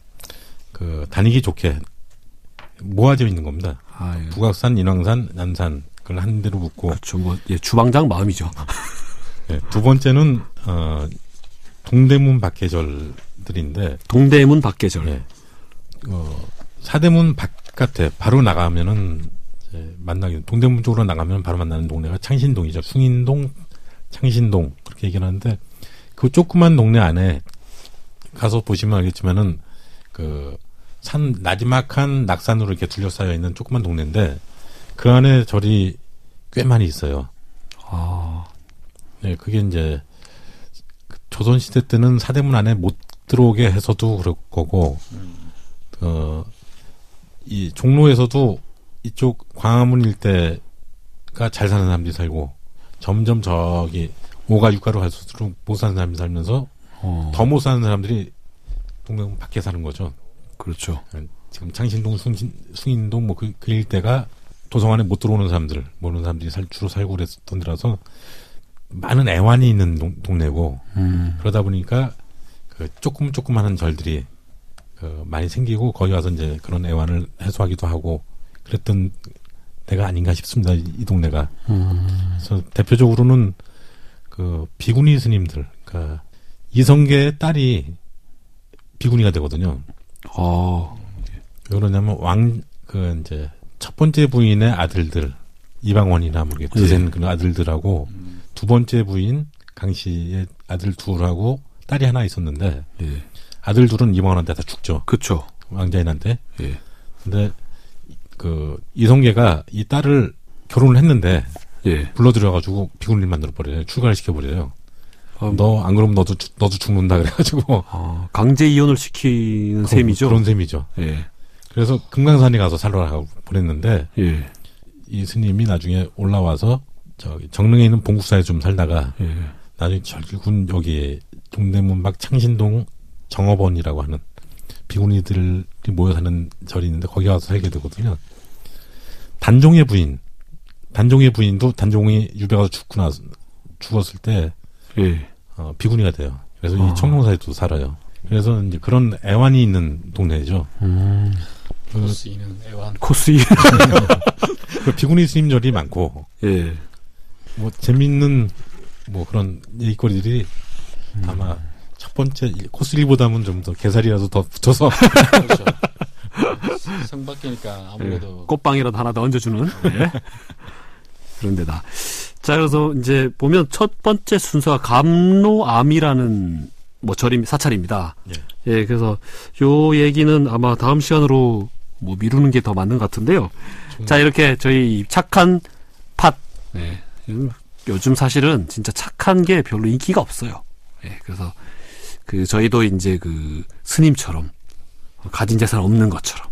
그, 다니기 좋게 모아져 있는 겁니다. 아, 예. 북악산, 인왕산, 난산, 그걸 한 대로 묶고, 그렇죠. 뭐 예, 주방장 마음이죠. [laughs] 예, 두 번째는, 어, 동대문 박계절들인데, 동대문 박계절. 예. 어, 사대문 바깥에 바로 나가면은 만나기 동대문 쪽으로 나가면 바로 만나는 동네가 창신동이죠. 숭인동, 창신동 그렇게 얘기를 하는데 그 조그만 동네 안에 가서 보시면 알겠지만은 그 산 나지막한 낙산으로 이렇게 둘러싸여 있는 조그만 동네인데 그 안에 절이 꽤 많이 있어요. 아, 네, 그게 이제 그 조선 시대 때는 사대문 안에 못 들어오게 해서도 그럴 거고, 어, 이 종로에서도 이쪽 광화문 일대가 잘 사는 사람들이 살고, 점점 저기 오가 육가로 갈수록 못 사는 사람이 살면서 어, 더못 사는 사람들이 동네 밖에 사는 거죠. 그렇죠. 지금 창신동, 숭신, 숭인동 뭐 그 그 일대가 도성 안에 못 들어오는 사람들, 모르는 사람들이 살, 주로 살고 그랬던 데라서 많은 애환이 있는 동, 동네고, 음, 그러다 보니까 그 조금 조그마한 절들이 그 많이 생기고 거기 와서 이제 그런 애환을 해소하기도 하고 그랬던 데가 아닌가 싶습니다. 이, 이 동네가. 음, 그래서 대표적으로는 그 비구니 스님들, 그 이성계의 딸이 비구니가 되거든요. 어, 왜 그러냐면 왕 그 이제 첫 번째 부인의 아들들 이방원이나 뭐 드센 그런 아들들하고 두 번째 부인 강 씨의 아들 둘하고 딸이 하나 있었는데 예, 아들 둘은 이방원한테 다 죽죠. 그렇죠. 왕자인한테. 예, 근데 그 이성계가 이 딸을 결혼을 했는데 예. 불러들여가지고 비군일 만들어 버려요. 출가를 시켜 버려요. 아, 너안 그러면 너도 죽- 너도 죽는다 그래가지고. 어, 강제 이혼을 시키는 셈이죠. 그런 셈이죠. 예, 그래서 금강산에 가서 살라고 보냈는데 예, 이 스님이 나중에 올라와서 저기 정릉에 있는 봉국사에 좀 살다가 예. 나중에 결국은 여기 동대문 밖 창신동 정업원이라고 하는 비구니들이 모여 사는 절이 있는데 거기 와서 살게 되거든요. 단종의 부인, 단종의 부인도 단종이 유배가서 죽고 나서 죽었을 때 예. 어, 비구니가 돼요. 그래서 아. 이 청룡사에도 살아요. 그래서 이제 그런 애환이 있는 동네죠. 음, 코스이는 애완. 코스 2. 그 비구니 스님 절이 많고 예. 뭐 재밌는 뭐 그런 얘기거리들이 아마 첫 번째 코스 1보다는 좀더 게살이라도 더 붙여서 그렇죠. [laughs] 성 밖이니까 아무래도 예, 꽃빵이라도 하나 더 얹어주는 예. 그런 데다. 자 그래서 이제 보면 첫 번째 순서가 감로암이라는 뭐 절임 사찰입니다. 예. 예, 그래서 요 얘기는 아마 다음 시간으로 뭐 미루는 게 더 맞는 것 같은데요. 자 이렇게 저희 착한 팥. 예. 음, 요즘 사실은 진짜 착한 게 별로 인기가 없어요. 예, 그래서 그 저희도 이제 그 스님처럼 가진 재산 없는 것처럼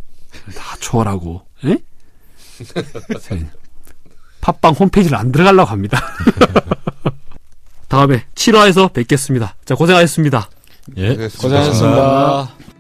다 초월하고 예? 팟빵 홈페이지를 안 들어가려고 합니다. [laughs] 다음에 7화에서 뵙겠습니다. 자 고생하셨습니다. 예. 고생하셨습니다. 고생하셨습니다.